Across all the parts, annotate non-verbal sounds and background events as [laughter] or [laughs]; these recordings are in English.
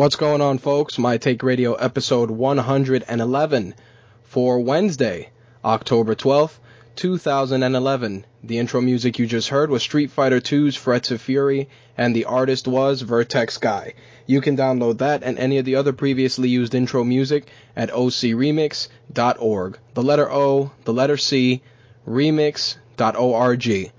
What's going on, folks? My Take Radio episode 111 for Wednesday, October 12th, 2011. The intro music you just heard was Street Fighter II's Frets of Fury, and the artist was Vertex Guy. You can download that and any of the other previously used intro music at ocremix.org. The letter O, the letter C, remix.org.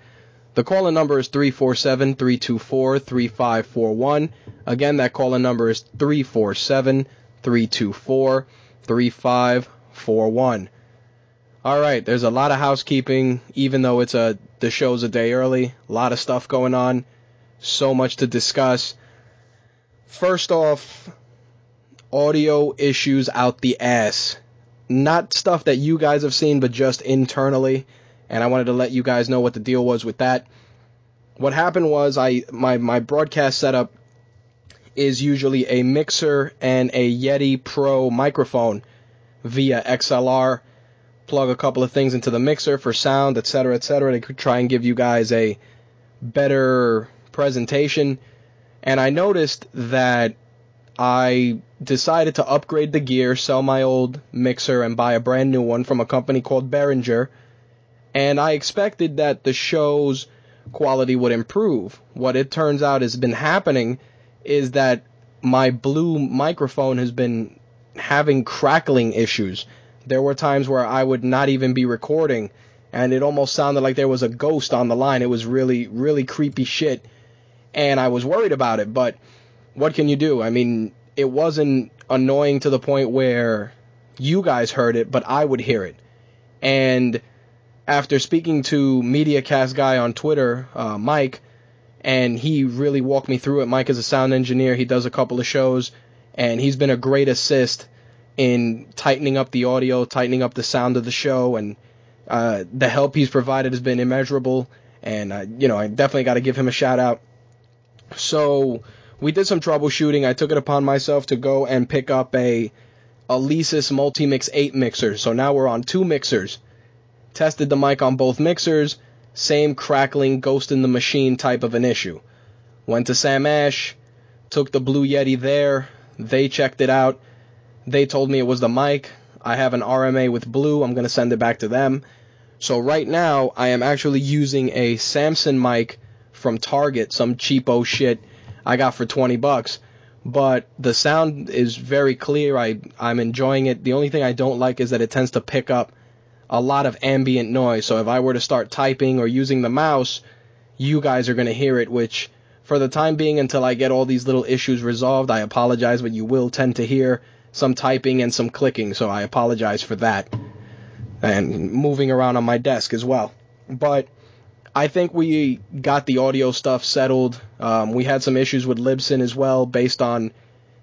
The call-in number is 347-324-3541. Again, that call-in number is 347-324-3541. All right, there's a lot of housekeeping, even though it's a the show's a day early. A lot of stuff going on, so much to discuss. First off, audio issues out the ass. Not stuff that you guys have seen, but just internally and I wanted to let you guys know what the deal was with that. What happened was I my my broadcast setup is usually a mixer and a Yeti Pro microphone via XLR. Plug a couple of things into the mixer for sound, etc., etc. to try and give you guys a better presentation. And I noticed that I decided to upgrade the gear, sell my old mixer, and buy a brand new one from a company called Behringer and I expected that the show's quality would improve. What it turns out has been happening is that my blue microphone has been having crackling issues. There were times where I would not even be recording and it almost sounded like there was a ghost on the line. It was really, really creepy shit. And I was worried about it, but what can you do? I mean, it wasn't annoying to the point where you guys heard it, but I would hear it. And after speaking to MediaCast guy on Twitter, uh, Mike, and he really walked me through it. Mike is a sound engineer. He does a couple of shows, and he's been a great assist in tightening up the audio, tightening up the sound of the show, and uh, the help he's provided has been immeasurable. And uh, you know, I definitely got to give him a shout out. So we did some troubleshooting. I took it upon myself to go and pick up a Alesis Multimix 8 mixer. So now we're on two mixers tested the mic on both mixers, same crackling ghost in the machine type of an issue. Went to Sam Ash, took the Blue Yeti there, they checked it out. They told me it was the mic. I have an RMA with Blue, I'm going to send it back to them. So right now, I am actually using a Samson mic from Target, some cheapo shit I got for 20 bucks. But the sound is very clear. I, I'm enjoying it. The only thing I don't like is that it tends to pick up a lot of ambient noise. So if I were to start typing or using the mouse, you guys are going to hear it, which for the time being until I get all these little issues resolved, I apologize, but you will tend to hear some typing and some clicking, so I apologize for that. And moving around on my desk as well. But I think we got the audio stuff settled. Um, we had some issues with Libsyn as well, based on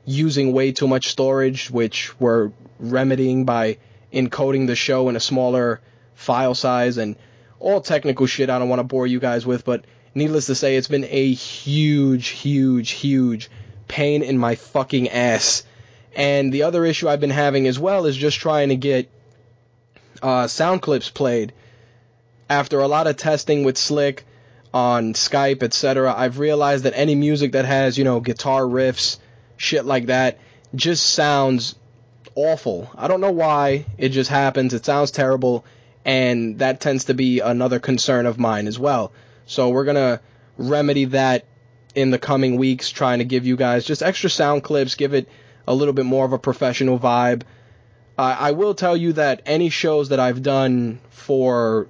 using way too much storage, which we're remedying by encoding the show in a smaller file size and all technical shit I don't want to bore you guys with, but needless to say, it's been a huge, huge, huge pain in my fucking ass. And the other issue I've been having as well is just trying to get uh, sound clips played. After a lot of testing with Slick on Skype, etc., I've realized that any music that has, you know, guitar riffs, shit like that, just sounds awful. I don't know why. It just happens. It sounds terrible, and that tends to be another concern of mine as well. So we're gonna remedy that in the coming weeks, trying to give you guys just extra sound clips, give it a little bit more of a professional vibe. I will tell you that any shows that I've done for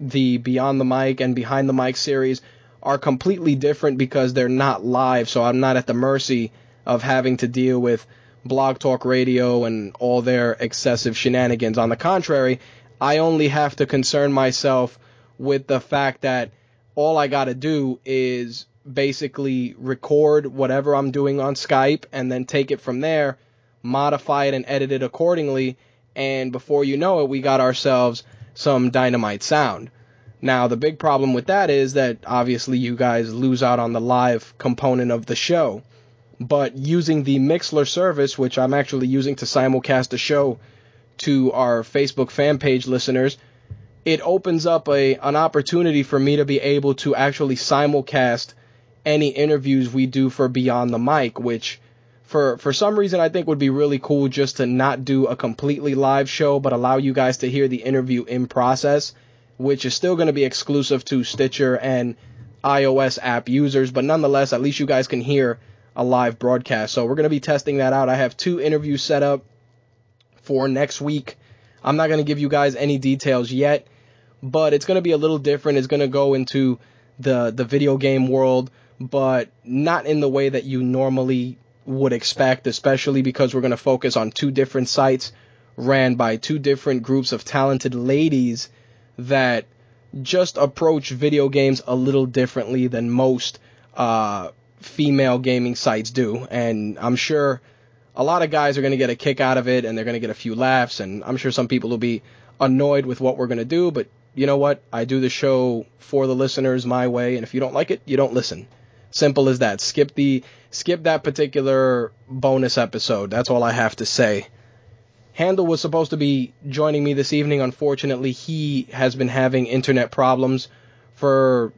the Beyond the Mic and Behind the Mic series, are completely different because they're not live, so I'm not at the mercy of having to deal with Blog Talk Radio and all their excessive shenanigans. On the contrary, I only have to concern myself with the fact that all I got to do is basically record whatever I'm doing on Skype and then take it from there, modify it and edit it accordingly, and before you know it, we got ourselves some dynamite sound. Now, the big problem with that is that obviously you guys lose out on the live component of the show. But using the Mixlr service, which I'm actually using to simulcast a show to our Facebook fan page listeners, it opens up a an opportunity for me to be able to actually simulcast any interviews we do for Beyond the Mic, which for for some reason I think would be really cool just to not do a completely live show, but allow you guys to hear the interview in process, which is still going to be exclusive to Stitcher and iOS app users, but nonetheless, at least you guys can hear a live broadcast. So we're going to be testing that out. I have two interviews set up for next week. I'm not going to give you guys any details yet, but it's going to be a little different. It's going to go into the the video game world, but not in the way that you normally would expect, especially because we're going to focus on two different sites ran by two different groups of talented ladies that just approach video games a little differently than most uh, female gaming sites do. And I'm sure a lot of guys are going to get a kick out of it and they're going to get a few laughs. And I'm sure some people will be annoyed with what we're going to do. But you know what? I do the show for the listeners my way. And if you don't like it, you don't listen. Simple as that. Skip the skip that particular bonus episode. That's all I have to say. Handel was supposed to be joining me this evening. Unfortunately, he has been having internet problems for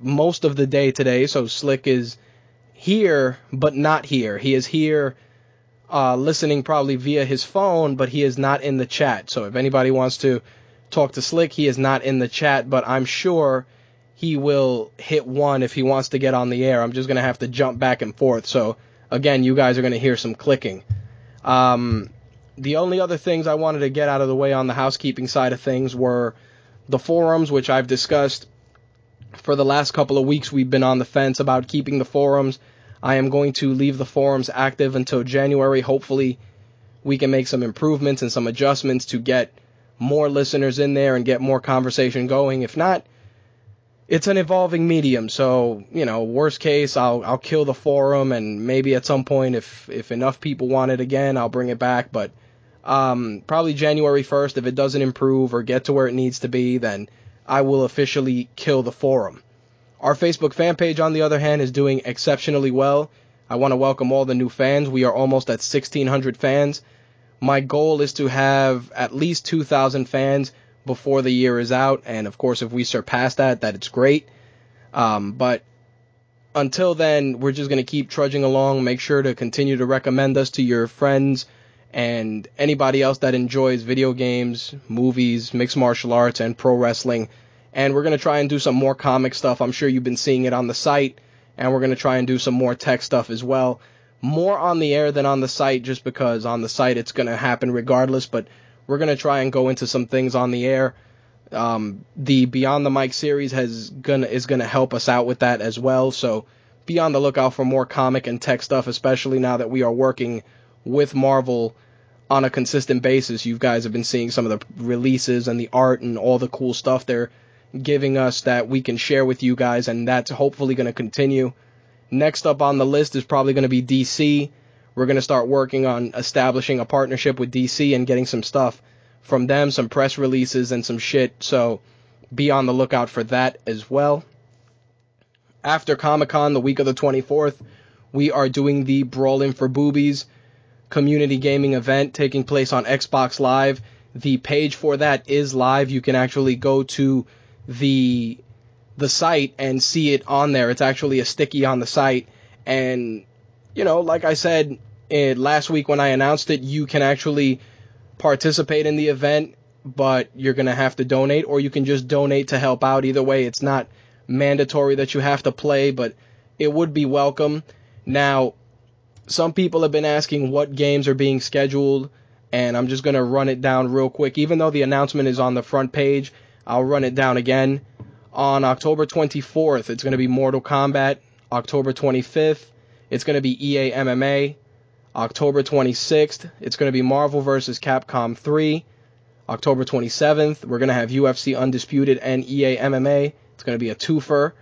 most of the day today. So Slick is here, but not here. He is here uh, listening probably via his phone, but he is not in the chat. So if anybody wants to talk to Slick, he is not in the chat, but I'm sure he will hit one if he wants to get on the air. I'm just going to have to jump back and forth. So again, you guys are going to hear some clicking. Um, the only other things I wanted to get out of the way on the housekeeping side of things were the forums, which I've discussed for the last couple of weeks. We've been on the fence about keeping the forums. I am going to leave the forums active until January. Hopefully, we can make some improvements and some adjustments to get more listeners in there and get more conversation going. If not, it's an evolving medium. So, you know, worst case, I'll I'll kill the forum and maybe at some point if if enough people want it again, I'll bring it back, but um, probably January 1st if it doesn't improve or get to where it needs to be, then I will officially kill the forum. Our Facebook fan page, on the other hand, is doing exceptionally well. I want to welcome all the new fans. We are almost at 1,600 fans. My goal is to have at least 2,000 fans before the year is out, and of course, if we surpass that, that it's great. Um, but until then, we're just going to keep trudging along. Make sure to continue to recommend us to your friends and anybody else that enjoys video games, movies, mixed martial arts, and pro wrestling and we're going to try and do some more comic stuff. I'm sure you've been seeing it on the site, and we're going to try and do some more tech stuff as well. More on the air than on the site, just because on the site it's going to happen regardless, but we're going to try and go into some things on the air. Um, the Beyond the Mic series has gonna is going to help us out with that as well. So be on the lookout for more comic and tech stuff, especially now that we are working with Marvel on a consistent basis. You guys have been seeing some of the releases and the art and all the cool stuff they're giving us that we can share with you guys, and that's hopefully going to continue. Next up on the list is probably going to be DC. We're going to start working on establishing a partnership with DC and getting some stuff from them, some press releases and some shit. So be on the lookout for that as well. After Comic Con, the week of the 24th, we are doing the Brawling for Boobies community gaming event taking place on Xbox Live. The page for that is live. You can actually go to the the site and see it on there. It's actually a sticky on the site, and you know, like I said it, last week when I announced it, you can actually participate in the event, but you're gonna have to donate, or you can just donate to help out. Either way, it's not mandatory that you have to play, but it would be welcome. Now, some people have been asking what games are being scheduled, and I'm just gonna run it down real quick. Even though the announcement is on the front page, I'll run it down again. On October 24th, it's going to be Mortal Kombat. October 25th, it's going to be EA MMA. October 26th, it's going to be Marvel vs. Capcom 3. October 27th, we're going to have UFC Undisputed and EA MMA. It's going to be a twofer.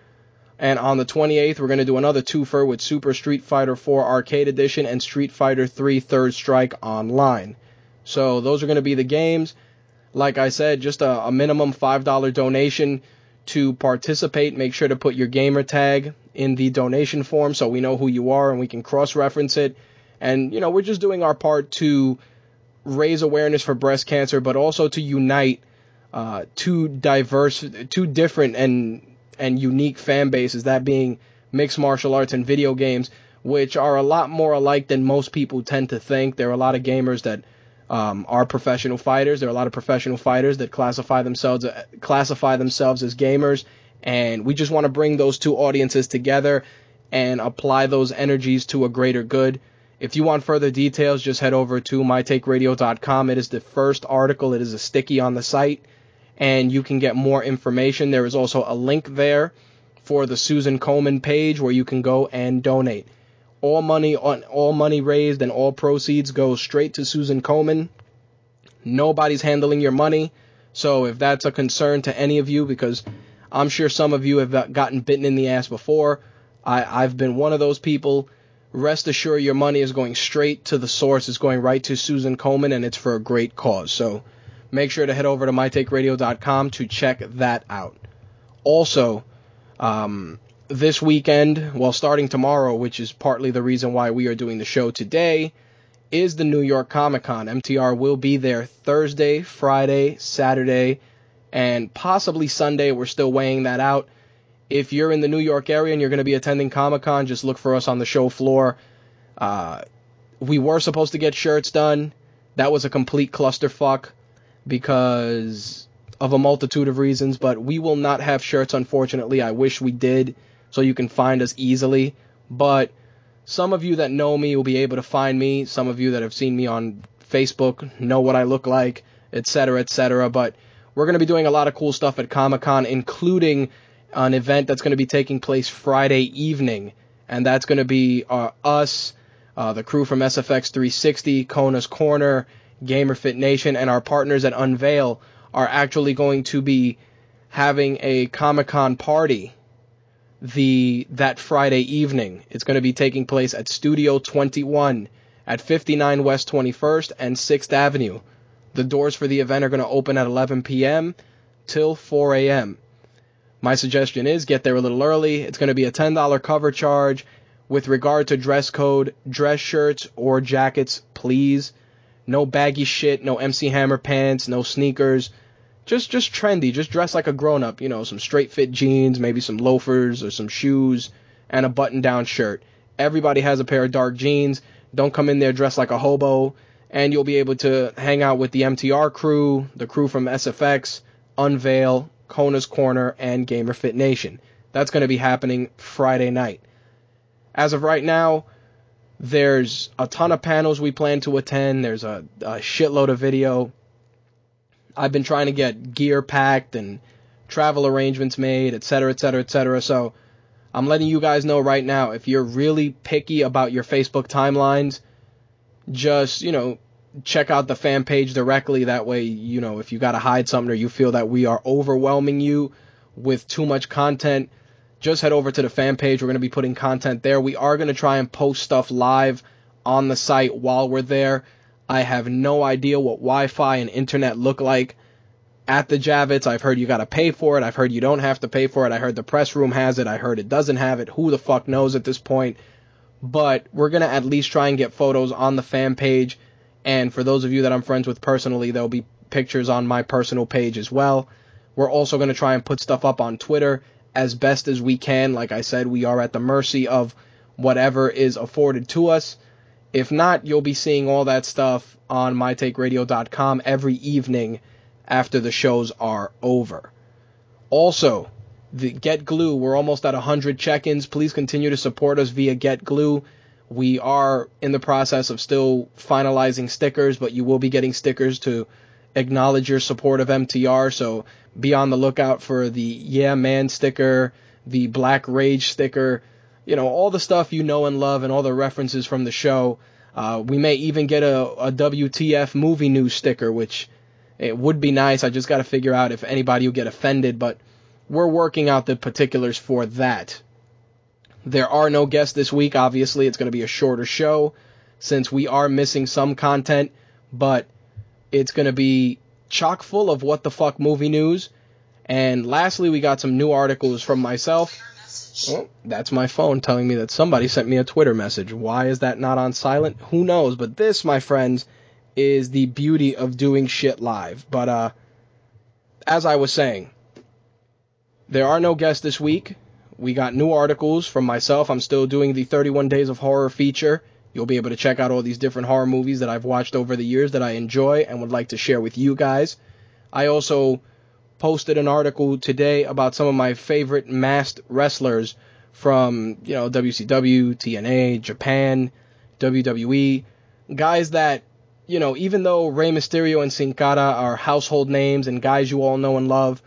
And on the 28th, we're going to do another twofer with Super Street Fighter 4 Arcade Edition and Street Fighter 3 Third Strike Online. So those are going to be the games. Like I said, just a, a minimum $5 donation to participate. Make sure to put your gamer tag in the donation form so we know who you are and we can cross reference it. And, you know, we're just doing our part to raise awareness for breast cancer, but also to unite uh, two diverse, two different and and unique fan bases, that being mixed martial arts and video games, which are a lot more alike than most people tend to think. There are a lot of gamers that um, are professional fighters. There are a lot of professional fighters that classify themselves classify themselves as gamers, and we just want to bring those two audiences together and apply those energies to a greater good. If you want further details, just head over to mytakeradio.com. It is the first article. It is a sticky on the site and you can get more information. There is also a link there for the Susan Komen page where you can go and donate. All money on all money raised and all proceeds go straight to Susan Komen. Nobody's handling your money. So if that's a concern to any of you, because I'm sure some of you have gotten bitten in the ass before, I, I've been one of those people. Rest assured, your money is going straight to the source. It's going right to Susan Komen, and it's for a great cause. So make sure to head over to mytakeradio.com to check that out. Also, um, this weekend, well, starting tomorrow, which is partly the reason why we are doing the show today, is the New York Comic Con. MTR will be there Thursday, Friday, Saturday, and possibly Sunday. We're still weighing that out. If you're in the New York area and you're going to be attending Comic Con, just look for us on the show floor. Uh, we were supposed to get shirts done. That was a complete clusterfuck because of a multitude of reasons, but we will not have shirts, unfortunately. I wish we did, so you can find us easily. But some of you that know me will be able to find me. Some of you that have seen me on Facebook know what I look like, etc., etc. But we're going to be doing a lot of cool stuff at Comic Con, including an event that's going to be taking place Friday evening, and that's going to be uh, us, uh, the crew from SFX 360, Kona's Corner, Gamer Fit Nation and our partners at Unveil are actually going to be having a Comic Con party the that Friday evening. It's going to be taking place at Studio 21 at 59 West 21st and 6th Avenue. The doors for the event are going to open at 11 p.m. till 4 a.m. My suggestion is get there a little early. It's going to be a $10 cover charge. With regard to dress code, dress shirts or jackets, please no baggy shit, no MC Hammer pants, no sneakers. Just just trendy, just dress like a grown up, you know, some straight fit jeans, maybe some loafers or some shoes and a button down shirt. Everybody has a pair of dark jeans. Don't come in there dressed like a hobo and you'll be able to hang out with the MTR crew, the crew from SFX, Unveil, Kona's Corner, and Gamer Fit Nation. That's going to be happening Friday night. As of right now, there's a ton of panels we plan to attend. There's a, a shitload of video. I've been trying to get gear packed and travel arrangements made, etc., etc., etc. So I'm letting you guys know right now if you're really picky about your Facebook timelines, just, you know, check out the fan page directly. That way, you know, if you got to hide something or you feel that we are overwhelming you with too much content, just head over to the fan page. We're going to be putting content there. We are going to try and post stuff live on the site while we're there. I have no idea what Wi-Fi and internet look like at the Javits. I've heard you got to pay for it. I've heard you don't have to pay for it. I heard the press room has it. I heard it doesn't have it. Who the fuck knows at this point? But we're going to at least try and get photos on the fan page. And for those of you that I'm friends with personally, there'll be pictures on my personal page as well. We're also going to try and put stuff up on Twitter as best as we can. Like I said, we are at the mercy of whatever is afforded to us. If not, you'll be seeing all that stuff on mytakeradio.com every evening after the shows are over. Also, the Get Glue, we're almost at 100 check-ins. Please continue to support us via Get Glue. We are in the process of still finalizing stickers, but you will be getting stickers to acknowledge your support of MTR. So be on the lookout for the Yeah Man sticker, the Black Rage sticker, you know, all the stuff you know and love and all the references from the show. Uh, we may even get a, a WTF movie news sticker, which it would be nice. I just got to figure out if anybody will get offended, but we're working out the particulars for that. There are no guests this week. Obviously, it's going to be a shorter show since we are missing some content, but it's going to be chock full of what the fuck movie news. And lastly, we got some new articles from myself. That's my phone telling me that somebody sent me a Twitter message. Why is that not on silent? Who knows? But this, my friends, is the beauty of doing shit live. But uh as I was saying, there are no guests this week. We got new articles from myself. I'm still doing the 31 Days of Horror feature. You'll be able to check out all these different horror movies that I've watched over the years that I enjoy and would like to share with you guys. I also posted an article today about some of my favorite masked wrestlers from, you know, WCW, TNA, Japan, WWE, guys that, you know, even though Rey Mysterio and Sin Cara are household names and guys you all know and love,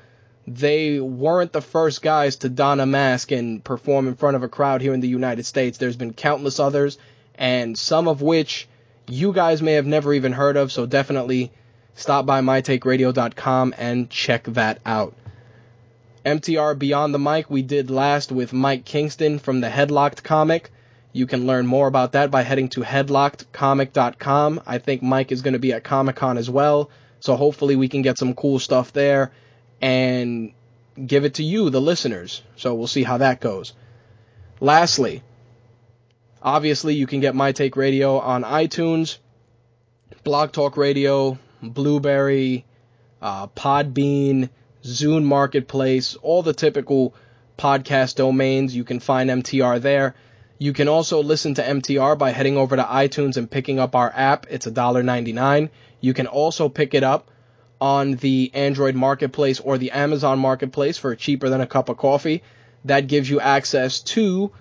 they weren't the first guys to don a mask and perform in front of a crowd here in the United States. There's been countless others, and some of which you guys may have never even heard of, so definitely stop by mytakeradio.com and check that out. MTR Beyond the Mic we did last with Mike Kingston from the Headlocked comic. You can learn more about that by heading to headlockedcomic.com. I think Mike is going to be at Comic Con as well, so hopefully we can get some cool stuff there and give it to you, the listeners. So we'll see how that goes. Lastly, obviously you can get My Take Radio on iTunes, Blog Talk Radio, Blubrry, uh, Podbean, Zune Marketplace, all the typical podcast domains. You can find MTR there. You can also listen to MTR by heading over to iTunes and picking up our app. It's $1.99. You can also pick it up on the Android Marketplace or the Amazon Marketplace for cheaper than a cup of coffee. That gives you access to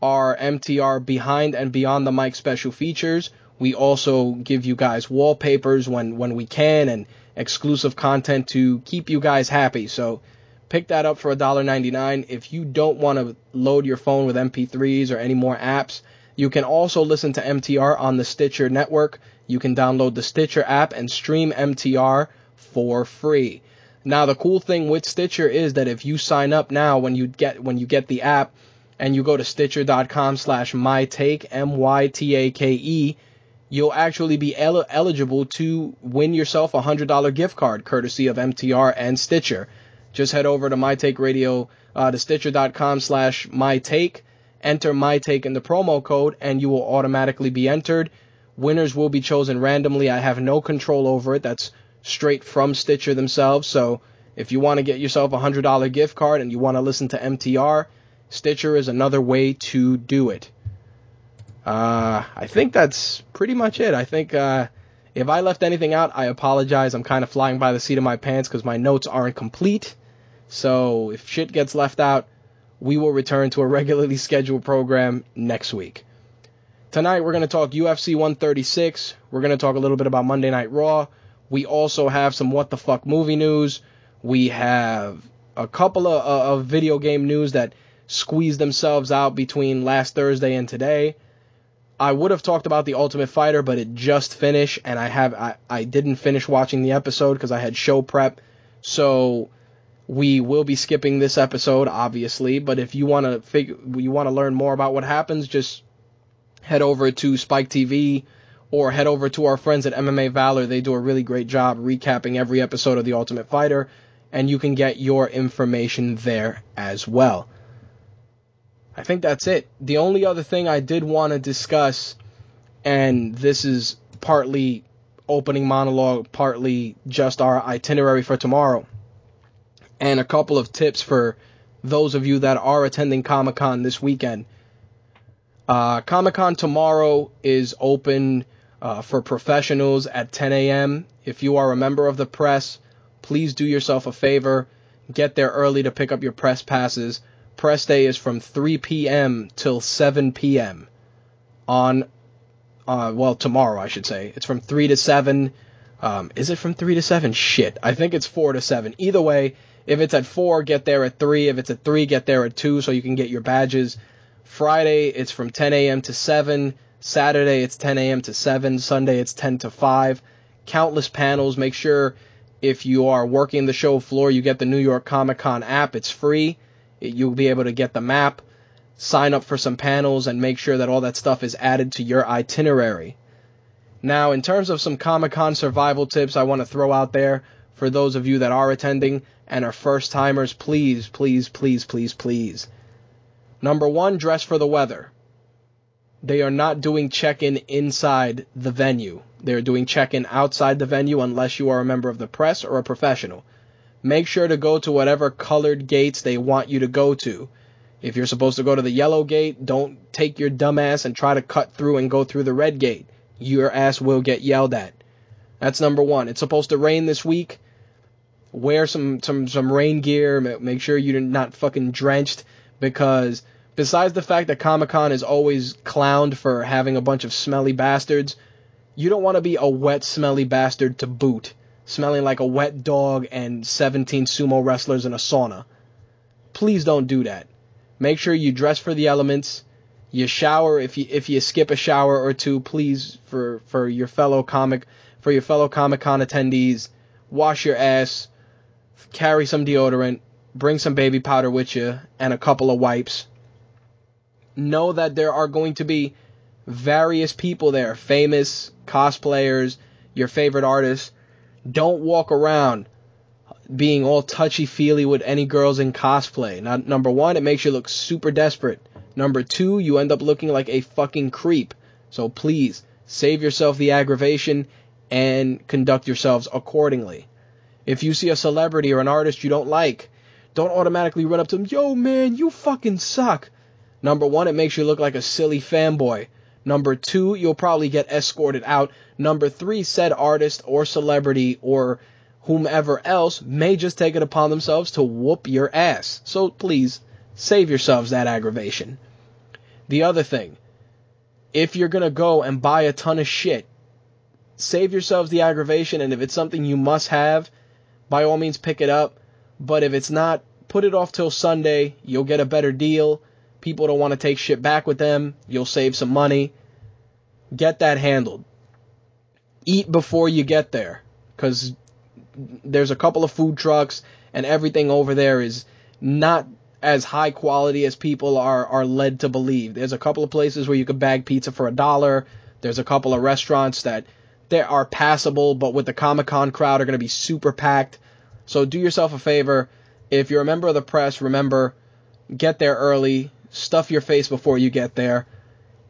our MTR behind and beyond the mic special features. We also give you guys wallpapers when, when we can and exclusive content to keep you guys happy. So pick that up for $1.99. If you don't want to load your phone with MP3s or any more apps, you can also listen to MTR on the Stitcher network. You can download the Stitcher app and stream MTR for free. Now the cool thing with Stitcher is that if you sign up now when you get when you get the app and you go to stitcher.com slash mytake m-y-t-a-k-e you'll actually be el- eligible to win yourself a $100 gift card courtesy of MTR and Stitcher. Just head over to mytake radio uh, to stitcher.com slash mytake enter mytake in the promo code and you will automatically be entered. Winners will be chosen randomly. I have no control over it. That's straight from Stitcher themselves. So if you want to get yourself a $100 gift card and you want to listen to MTR, Stitcher is another way to do it. Uh, I think that's pretty much it. I think uh, if I left anything out, I apologize. I'm kind of flying by the seat of my pants because my notes aren't complete. So if shit gets left out, we will return to a regularly [laughs] scheduled program next week. Tonight we're going to talk UFC 136. We're going to talk a little bit about Monday Night Raw. We also have some what the fuck movie news. We have a couple of, uh, of video game news that squeezed themselves out between last Thursday and today. I would have talked about the Ultimate Fighter, but it just finished, and I have I, I didn't finish watching the episode because I had show prep. So we will be skipping this episode, obviously. But if you want to figure, you want to learn more about what happens, just head over to Spike TV or head over to our friends at MMA Valor. They do a really great job recapping every episode of The Ultimate Fighter, and you can get your information there as well. I think that's it. The only other thing I did want to discuss, and this is partly opening monologue, partly just our itinerary for tomorrow, and a couple of tips for those of you that are attending Comic Con this weekend. Uh, Comic Con tomorrow is open uh, for professionals at 10 a.m. If you are a member of the press, please do yourself a favor. Get there early to pick up your press passes. Press day is from 3 p.m. till 7 p.m. on, uh, well, tomorrow, I should say. It's from 3 to 7. Um, is it from 3 to 7? Shit. I think it's 4 to 7. Either way, if it's at 4, get there at 3. If it's at 3, get there at 2 so you can get your badges. Friday, it's from 10 a.m. to 7. Saturday, it's 10 a.m. to 7. Sunday, it's 10 to 5. Countless panels. Make sure if you are working the show floor, you get the New York Comic Con app. It's free. You'll be able to get the map, sign up for some panels, and make sure that all that stuff is added to your itinerary. Now, in terms of some Comic Con survival tips I want to throw out there for those of you that are attending and are first timers, please, please, please, please, please. Number one, dress for the weather. They are not doing check in inside the venue. They're doing check in outside the venue unless you are a member of the press or a professional. Make sure to go to whatever colored gates they want you to go to. If you're supposed to go to the yellow gate, don't take your dumb ass and try to cut through and go through the red gate. Your ass will get yelled at. That's number one. It's supposed to rain this week. Wear some some some rain gear. Make sure you're not fucking drenched because besides the fact that Comic Con is always clowned for having a bunch of smelly bastards, you don't want to be a wet, smelly bastard to boot, smelling like a wet dog and 17 sumo wrestlers in a sauna. Please don't do that. Make sure you dress for the elements. You shower if you if you skip a shower or two, please for for your fellow comic for your fellow Comic Con attendees. Wash your ass. Carry some deodorant. Bring some baby powder with you and a couple of wipes. Know that there are going to be various people there, famous cosplayers, your favorite artists. Don't walk around being all touchy feely with any girls in cosplay. Now, number one, it makes you look super desperate. Number two, you end up looking like a fucking creep. So please, save yourself the aggravation and conduct yourselves accordingly. If you see a celebrity or an artist you don't like, don't automatically run up to them, yo man, you fucking suck. Number one, it makes you look like a silly fanboy. Number two, you'll probably get escorted out. Number three, said artist or celebrity or whomever else may just take it upon themselves to whoop your ass. So please, save yourselves that aggravation. The other thing, if you're gonna go and buy a ton of shit, save yourselves the aggravation, and if it's something you must have, by all means pick it up. But if it's not, put it off till Sunday. You'll get a better deal. People don't want to take shit back with them. You'll save some money. Get that handled. Eat before you get there. Because there's a couple of food trucks and everything over there is not as high quality as people are, are led to believe. There's a couple of places where you can bag pizza for a dollar. There's a couple of restaurants that they are passable, but with the Comic Con crowd are going to be super packed. So do yourself a favor. If you're a member of the press, remember, get there early, stuff your face before you get there.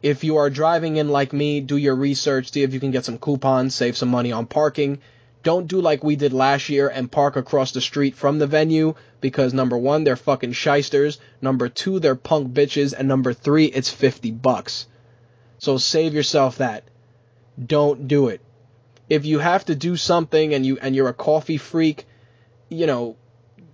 If you are driving in like me, do your research, see if you can get some coupons, save some money on parking. Don't do like we did last year and park across the street from the venue because number one, they're fucking shysters. Number two, they're punk bitches. And number three, it's 50 bucks. So save yourself that. Don't do it. If you have to do something and you and you're a coffee freak, you know,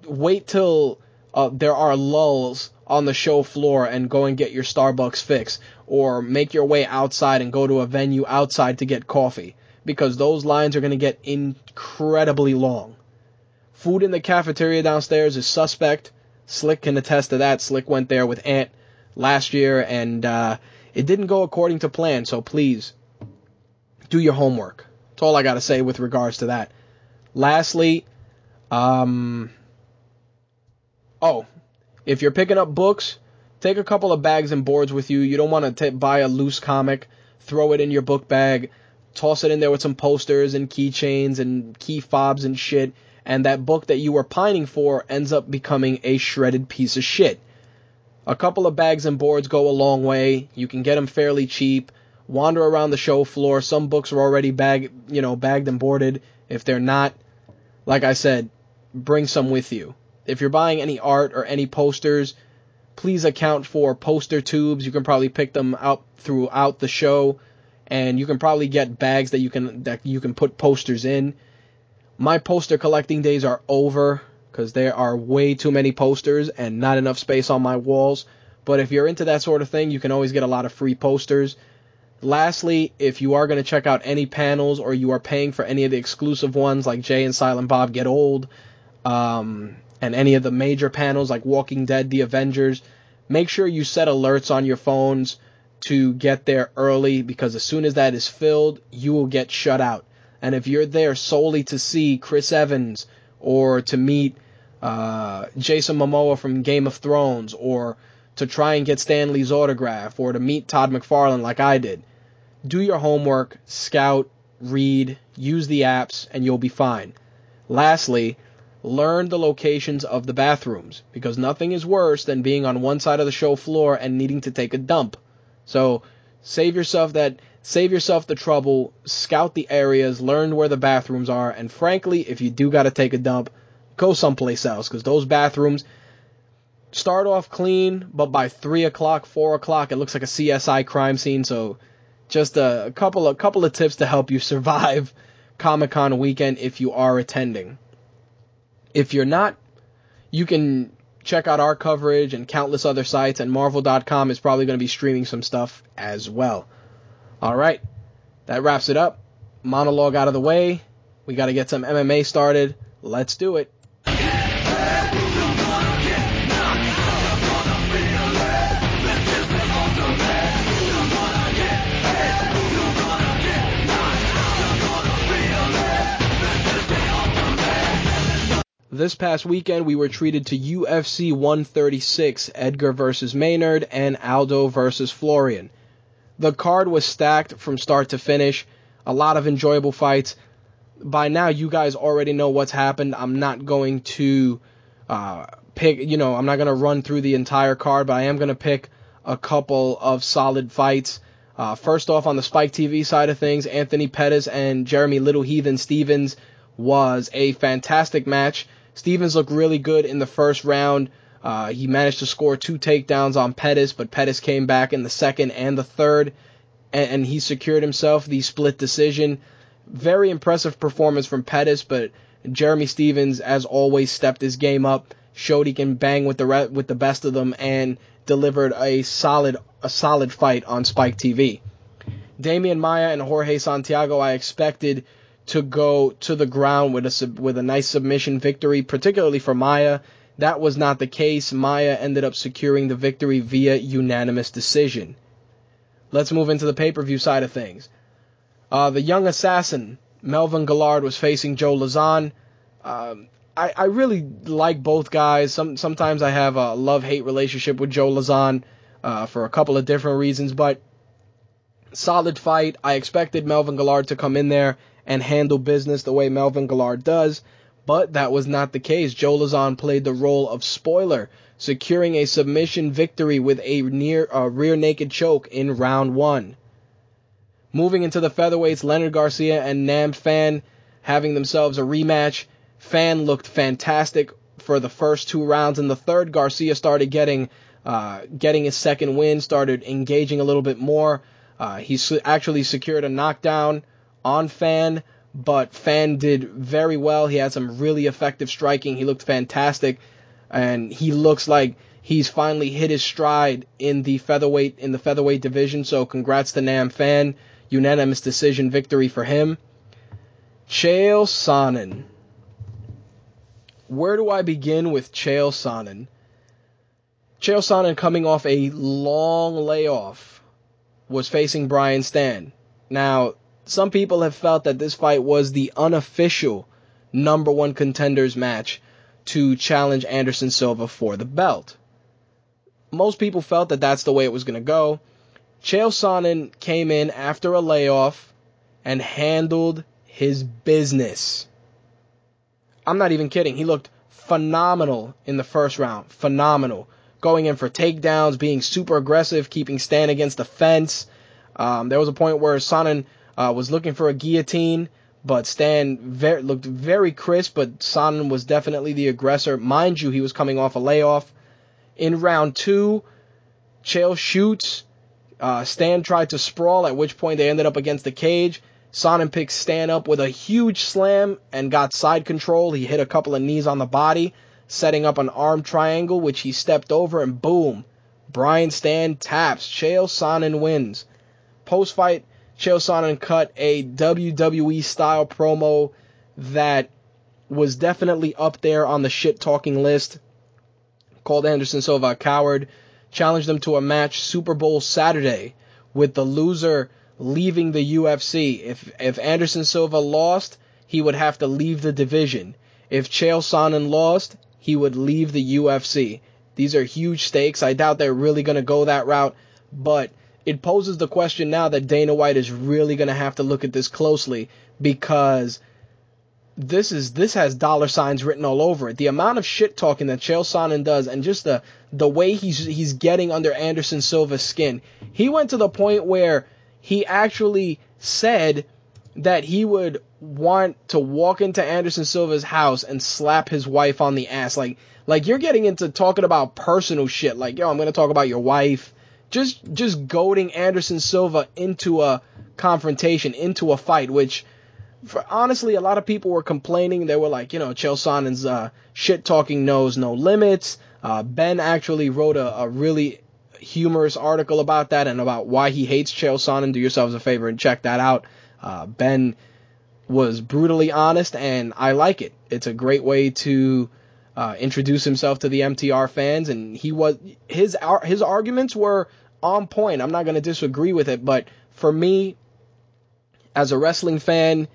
wait till uh, there are lulls on the show floor and go and get your Starbucks fix, or make your way outside and go to a venue outside to get coffee, because those lines are going to get incredibly long. Food in the cafeteria downstairs is suspect. Slick can attest to that. Slick went there with Ant last year, and uh, it didn't go according to plan. So please do your homework. That's all I got to say with regards to that. Lastly, um, oh, if you're picking up books, take a couple of bags and boards with you. You don't want to buy a loose comic, throw it in your book bag, toss it in there with some posters and keychains and key fobs and shit, and that book that you were pining for ends up becoming a shredded piece of shit. A couple of bags and boards go a long way. You can get them fairly cheap. Wander around the show floor. Some books are already bag, you know, bagged and boarded. If they're not, like I said, bring some with you. If you're buying any art or any posters, please account for poster tubes. You can probably pick them up throughout the show, and you can probably get bags that you can that you can put posters in. My poster collecting days are over because there are way too many posters and not enough space on my walls. But if you're into that sort of thing, you can always get a lot of free posters. Lastly, if you are going to check out any panels or you are paying for any of the exclusive ones like Jay and Silent Bob Get Old, um, and any of the major panels like Walking Dead, The Avengers, make sure you set alerts on your phones to get there early because as soon as that is filled, you will get shut out. And if you're there solely to see Chris Evans or to meet uh, Jason Momoa from Game of Thrones or to try and get Stan Lee's autograph or to meet Todd McFarlane like I did, do your homework, scout, read, use the apps, and you'll be fine. Lastly, learn the locations of the bathrooms because nothing is worse than being on one side of the show floor and needing to take a dump. So save yourself that save yourself the trouble, scout the areas, learn where the bathrooms are, and frankly, if you do got to take a dump, go someplace else because those bathrooms start off clean, but by three o'clock, four o'clock, it looks like a CSI crime scene. So just a, a couple a couple of tips to help you [laughs] survive Comic Con weekend if you are attending. If you're not, you can check out our coverage and countless other sites, and Marvel.com is probably going to be streaming some stuff as well. All right, that wraps it up. Monologue out of the way. We got to get some MMA started. Let's do it. This past weekend, we were treated to UFC 136, Edgar versus Maynard, and Aldo versus Florian. The card was stacked from start to finish. A lot of enjoyable fights. By now, you guys already know what's happened. I'm not going to uh, pick, you know, I'm not going to run through the entire card, but I am going to pick a couple of solid fights. Uh, first off, on the Spike TV side of things, Anthony Pettis and Jeremy Little Heathen Stephens was a fantastic match. Stephens looked really good in the first round. Uh, he managed to score two takedowns on Pettis, but Pettis came back in the second and the third, and, and he secured himself the split decision. Very impressive performance from Pettis, but Jeremy Stephens, as always, stepped his game up, showed he can bang with the re- with the best of them, and delivered a solid a solid fight on Spike TV. Demian Maia and Jorge Santiago, I expected to go to the ground with a with a nice submission victory, particularly for Maia. That was not the case. Maia ended up securing the victory via unanimous decision. Let's move into the pay-per-view side of things. Uh, the young assassin Melvin Guillard was facing Joe Lauzon. Um, I, I really like both guys. Some sometimes I have a love-hate relationship with Joe Lauzon uh, for a couple of different reasons, but solid fight. I expected Melvin Guillard to come in there and handle business the way Melvin Guillard does, but that was not the case. Joe Lauzon played the role of spoiler, securing a submission victory with a near uh, rear naked choke in round one. Moving into the featherweights, Leonard Garcia and Nam Phan having themselves a rematch. Phan looked fantastic for the first two rounds. In the third, Garcia started getting uh, getting his second win, started engaging a little bit more. Uh, he su- actually secured a knockdown on Phan, but Phan did very well. He had some really effective striking. He looked fantastic, and he looks like he's finally hit his stride in the featherweight in the featherweight division. So congrats to Nam Phan, unanimous decision victory for him. Chael Sonnen. Where do I begin with Chael Sonnen? Chael Sonnen coming off a long layoff was facing Brian Stann. Now, some people have felt that this fight was the unofficial number one contenders match to challenge Anderson Silva for the belt. Most people felt that that's the way it was going to go. Chael Sonnen came in after a layoff and handled his business. I'm not even kidding. He looked phenomenal in the first round. Phenomenal. Going in for takedowns, being super aggressive, keeping Stann against the fence. Um, there was a point where Sonnen uh, was looking for a guillotine, but Stann looked very crisp, but Sonnen was definitely the aggressor. Mind you, he was coming off a layoff. In round two, Chael shoots. Uh, Stann tried to sprawl, at which point they ended up against the cage. Sonnen picked Stann up with a huge slam and got side control. He hit a couple of knees on the body, setting up an arm triangle, which he stepped over, and boom. Brian Stann taps. Chael Sonnen wins. Post fight, Chael Sonnen cut a WWE style promo that was definitely up there on the shit talking list. Called Anderson Silva a coward, challenged him to a match Super Bowl Saturday with the loser leaving the UFC. If if Anderson Silva lost, he would have to leave the division. If Chael Sonnen lost, he would leave the UFC. These are huge stakes. I doubt they're really going to go that route, but it poses the question now that Dana White is really going to have to look at this closely because this is this has dollar signs written all over it. The amount of shit talking that Chael Sonnen does, and just the the way he's he's getting under Anderson Silva's skin. He went to the point where he actually said that he would want to walk into Anderson Silva's house and slap his wife on the ass. Like like you're getting into talking about personal shit. Like yo, I'm gonna talk about your wife. Just just goading Anderson Silva into a confrontation, into a fight, which for honestly, a lot of people were complaining. They were like, you know, Chael Sonnen's uh, shit talking knows no limits. Uh, ben actually wrote a, a, really humorous article about that and about why he hates Chael Sonnen. Do yourselves a favor and check that out. Uh, ben was brutally honest, and I like it. It's a great way to uh, introduce himself to the MTR fans, and he was his his arguments were on point. I'm not going to disagree with it, but for me, as a wrestling fan,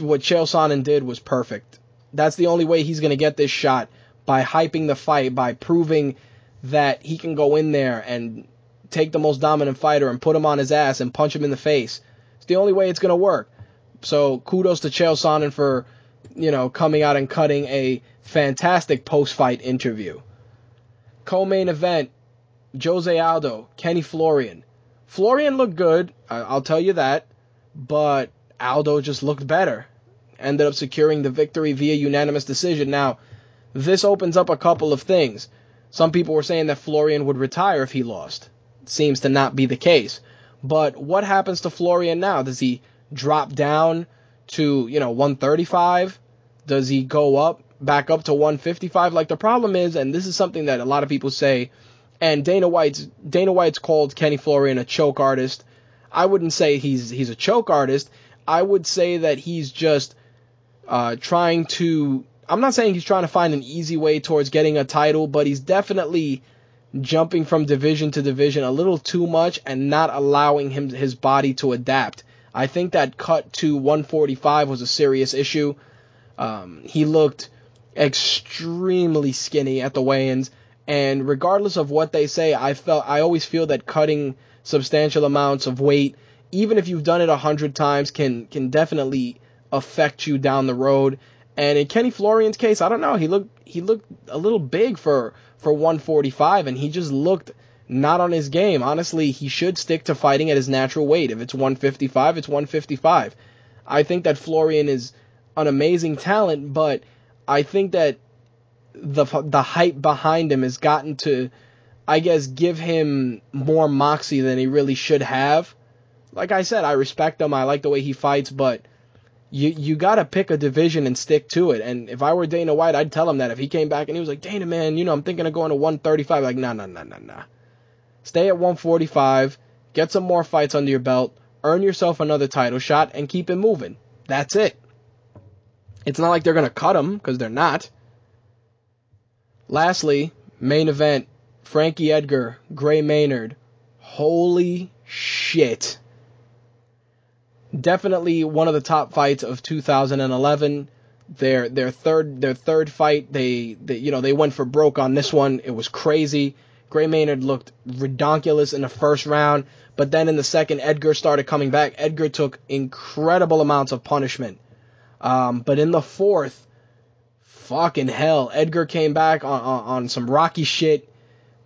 what Chael Sonnen did was perfect. That's the only way he's going to get this shot by hyping the fight, by proving that he can go in there and take the most dominant fighter and put him on his ass and punch him in the face. It's the only way it's going to work. So kudos to Chael Sonnen for, you know, coming out and cutting a fantastic post-fight interview. Co-main event, Jose Aldo, Kenny Florian. Florian looked good, I'll tell you that, but Aldo just looked better. Ended up securing the victory via unanimous decision. Now, this opens up a couple of things. Some people were saying that Florian would retire if he lost. seems to not be the case. But what happens to Florian now? Does he drop down to, you know, 135? Does he go up, back up to 155? Like the problem is, and this is something that a lot of people say, and Dana White's Dana White's called Kenny Florian a choke artist. I wouldn't say he's he's a choke artist. I would say that he's just uh, trying to. I'm not saying he's trying to find an easy way towards getting a title, but he's definitely jumping from division to division a little too much and not allowing him his body to adapt. I think that cut to 145 was a serious issue. Um, he looked extremely skinny at the weigh-ins, and regardless of what they say, I felt I always feel that cutting substantial amounts of weight even if you've done it a hundred times, can can definitely affect you down the road. And in Kenny Florian's case, I don't know. He looked he looked a little big for for 145, and he just looked not on his game. Honestly, he should stick to fighting at his natural weight. If it's 155, it's 155. I think that Florian is an amazing talent, but I think that the the hype behind him has gotten to, I guess, give him more moxie than he really should have like I said, I respect him. I like the way he fights, but you you gotta pick a division and stick to it. And if I were Dana White, I'd tell him that if he came back and he was like, Dana, man, you know, I'm thinking of going to 135. Like, nah, nah, nah, nah, nah. Stay at 145. Get some more fights under your belt. Earn yourself another title shot and keep it moving. That's it. It's not like they're gonna cut him because they're not. Lastly, main event: Frankie Edgar, Gray Maynard. Holy shit definitely one of the top fights of 2011. Their their third their third fight, they, they you know they went for broke on this one. It was crazy. Gray Maynard looked redonkulous in the first round, but then in the second, Edgar started coming back. Edgar took incredible amounts of punishment. Um, but in the fourth, fucking hell, Edgar came back on, on, on some rocky shit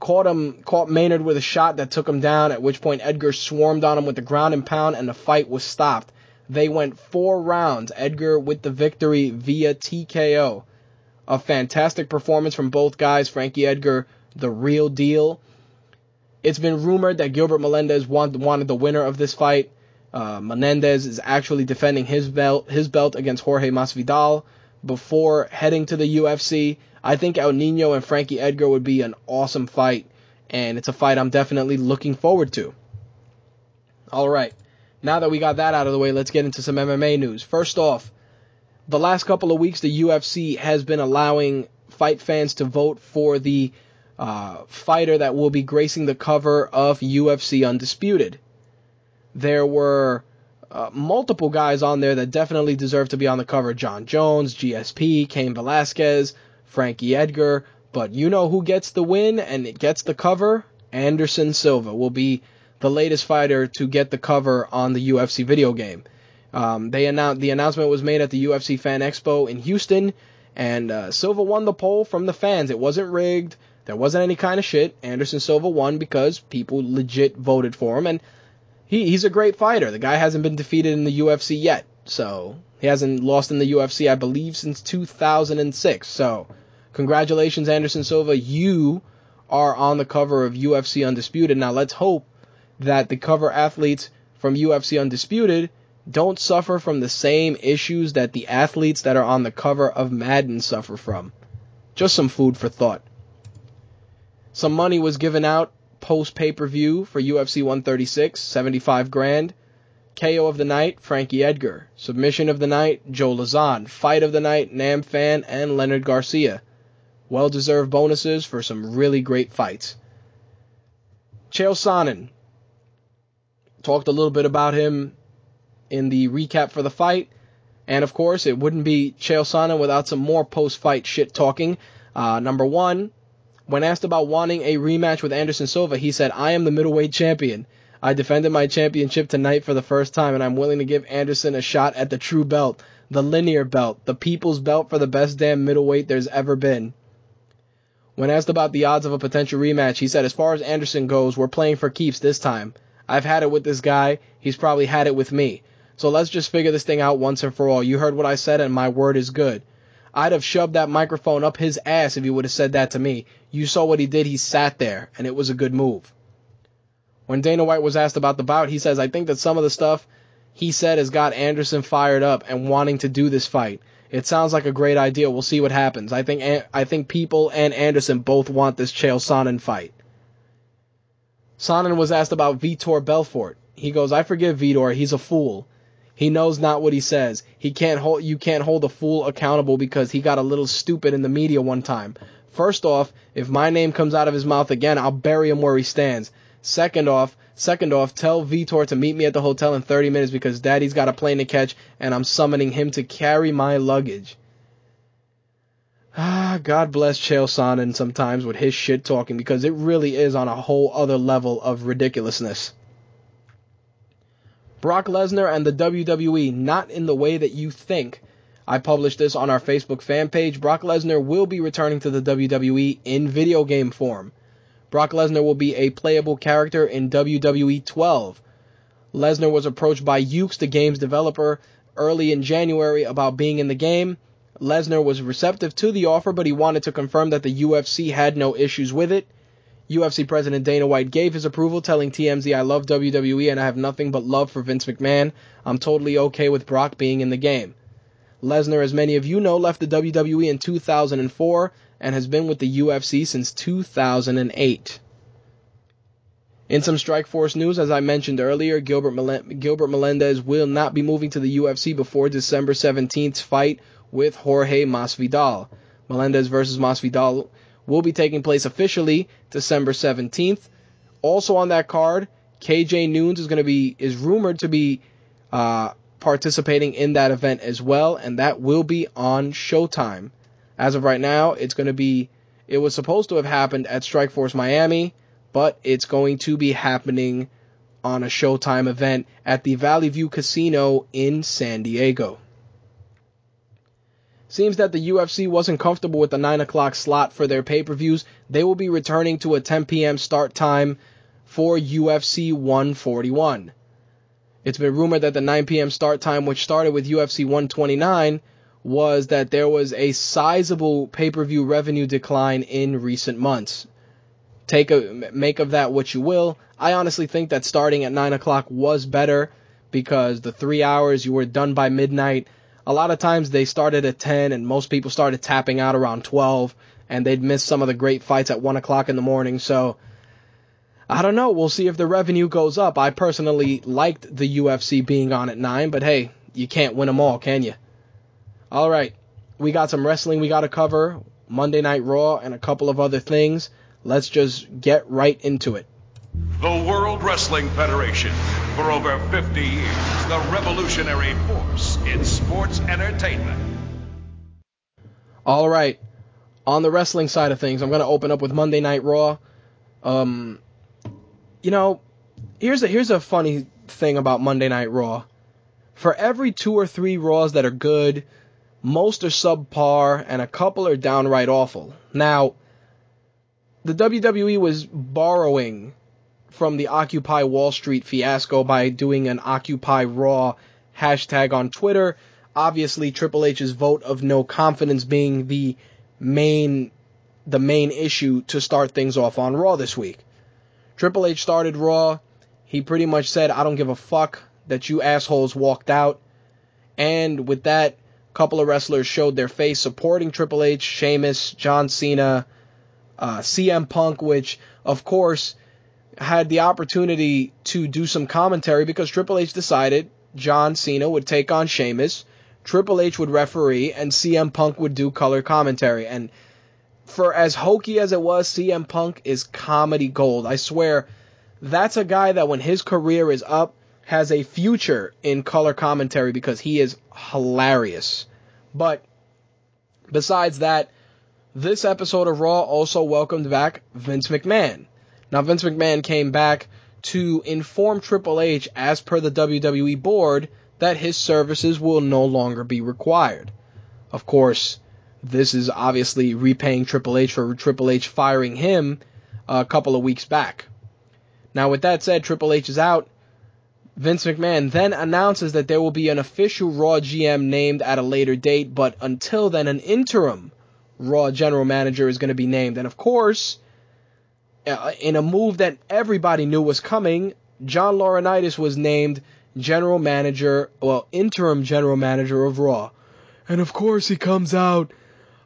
caught him, caught Maynard with a shot that took him down, at which point Edgar swarmed on him with the ground and pound and the fight was stopped. They went four rounds, Edgar with the victory via TKO. A fantastic performance from both guys. Frankie Edgar, the real deal. It's been rumored that Gilbert Melendez want, wanted the winner of this fight. Uh, Melendez is actually defending his belt, his belt against Jorge Masvidal before heading to the UFC. I think El Nino and Frankie Edgar would be an awesome fight, and it's a fight I'm definitely looking forward to. All right. Now that we got that out of the way, let's get into some MMA news. First off, the last couple of weeks, the UFC has been allowing fight fans to vote for the uh, fighter that will be gracing the cover of UFC Undisputed. There were uh, multiple guys on there that definitely deserve to be on the cover Jon Jones, GSP, Cain Velasquez, Frankie Edgar. But you know who gets the win and it gets the cover? Anderson Silva will be the latest fighter to get the cover on the UFC video game. Um, they announced the announcement was made at the UFC Fan Expo in Houston, and uh, Silva won the poll from the fans. It wasn't rigged. There wasn't any kind of shit. Anderson Silva won because people legit voted for him, and he, he's a great fighter. The guy hasn't been defeated in the UFC yet, so he hasn't lost in the UFC, I believe, since 2006. So, congratulations, Anderson Silva. You are on the cover of UFC Undisputed. Now, let's hope that the cover athletes from UFC Undisputed don't suffer from the same issues that the athletes that are on the cover of Madden suffer from. Just some food for thought. Some money was given out post pay per view for UFC 136, 75 grand. KO of the night, Frankie Edgar. Submission of the night, Joe Lauzon. Fight of the night, Nam Phan and Leonard Garcia. Well deserved bonuses for some really great fights. Chael Sonnen. Talked a little bit about him in the recap for the fight. And of course, it wouldn't be Chael Sonnen without some more post-fight shit talking. Uh, number one, when asked about wanting a rematch with Anderson Silva, he said, I am the middleweight champion. I defended my championship tonight for the first time, and I'm willing to give Anderson a shot at the true belt, the linear belt, the people's belt for the best damn middleweight there's ever been. When asked about the odds of a potential rematch, he said, as far as Anderson goes, we're playing for keeps this time. I've had it with this guy. He's probably had it with me. So let's just figure this thing out once and for all. You heard what I said, and my word is good. I'd have shoved that microphone up his ass if he would have said that to me. You saw what he did. He sat there, and it was a good move. When Dana White was asked about the bout, he says, I think that some of the stuff he said has got Anderson fired up and wanting to do this fight. It sounds like a great idea. We'll see what happens. I think I think people and Anderson both want this Chael Sonnen fight. Sonnen was asked about Vitor Belfort. He goes, I forgive Vitor. He's a fool. He knows not what he says. He can't hold you can't hold a fool accountable because he got a little stupid in the media one time. First off, if my name comes out of his mouth again, I'll bury him where he stands. Second off, second off, tell Vitor to meet me at the hotel in 30 minutes because daddy's got a plane to catch and I'm summoning him to carry my luggage. Ah, God bless Chael Sonnen sometimes with his shit talking because it really is on a whole other level of ridiculousness. Brock Lesnar and the WWE, not in the way that you think. I published this on our Facebook fan page. Brock Lesnar will be returning to the WWE in video game form. Brock Lesnar will be a playable character in WWE 12. Lesnar was approached by Yuke's, the game's developer, early in January about being in the game. Lesnar was receptive to the offer, but he wanted to confirm that the UFC had no issues with it. UFC President Dana White gave his approval, telling TMZ, I love WWE and I have nothing but love for Vince McMahon. I'm totally okay with Brock being in the game. Lesnar, as many of you know, left the WWE in 2004 and has been with the UFC since 2008. In some Strikeforce news, as I mentioned earlier, Gilbert, Gilbert Melendez will not be moving to the UFC before December 17th's fight with Jorge Masvidal. Melendez versus Masvidal will be taking place officially December 17th. Also on that card, KJ Noons is going to be is rumored to be uh, participating in that event as well, and that will be on Showtime. As of right now, it's going to be. It was supposed to have happened at Strikeforce Miami, but it's going to be happening on a Showtime event at the Valley View Casino in San Diego. Seems that the UFC wasn't comfortable with the 9 o'clock slot for their pay per views. They will be returning to a 10 p.m. start time for UFC 141. It's been rumored that the 9 p.m. start time, which started with UFC 129, was that there was a sizable pay per view revenue decline in recent months. Take a make of that what you will. I honestly think that starting at 9 o'clock was better because the three hours you were done by midnight a lot of times they started at 10 and most people started tapping out around 12 and they'd miss some of the great fights at 1 o'clock in the morning. So I don't know. We'll see if the revenue goes up. I personally liked the UFC being on at 9, but hey, you can't win them all, can you? All right. We got some wrestling we got to cover, Monday Night Raw, and a couple of other things. Let's just get right into it. The World Wrestling Federation. For over 50 years, the revolutionary force in sports entertainment. All right. On the wrestling side of things, I'm going to open up with Monday Night Raw. Um, you know, here's a here's a funny thing about Monday Night Raw. For every two or three Raws that are good, most are subpar, and a couple are downright awful. Now, the WWE was borrowing from the Occupy Wall Street fiasco by doing an Occupy Raw hashtag on Twitter. Obviously, Triple H's vote of no confidence being the main the main issue to start things off on Raw this week. Triple H started Raw. He pretty much said, "I don't give a fuck that you assholes walked out." And with that, a couple of wrestlers showed their face supporting Triple H, Sheamus, John Cena, uh, CM Punk, which of course had the opportunity to do some commentary because Triple H decided John Cena would take on Sheamus, Triple H would referee, and CM Punk would do color commentary. And for as hokey as it was, CM Punk is comedy gold. I swear, that's a guy that when his career is up, has a future in color commentary because he is hilarious. But besides that, this episode of Raw also welcomed back Vince McMahon. Now, Vince McMahon came back to inform Triple H, as per the WWE board, that his services will no longer be required. Of course, this is obviously repaying Triple H for Triple H firing him a couple of weeks back. Now, with that said, Triple H is out. Vince McMahon then announces that there will be an official Raw GM named at a later date, but until then, an interim Raw general manager is going to be named. And of course, uh, in a move that everybody knew was coming, John Laurinaitis was named general manager, well, interim general manager of Raw. And of course, he comes out.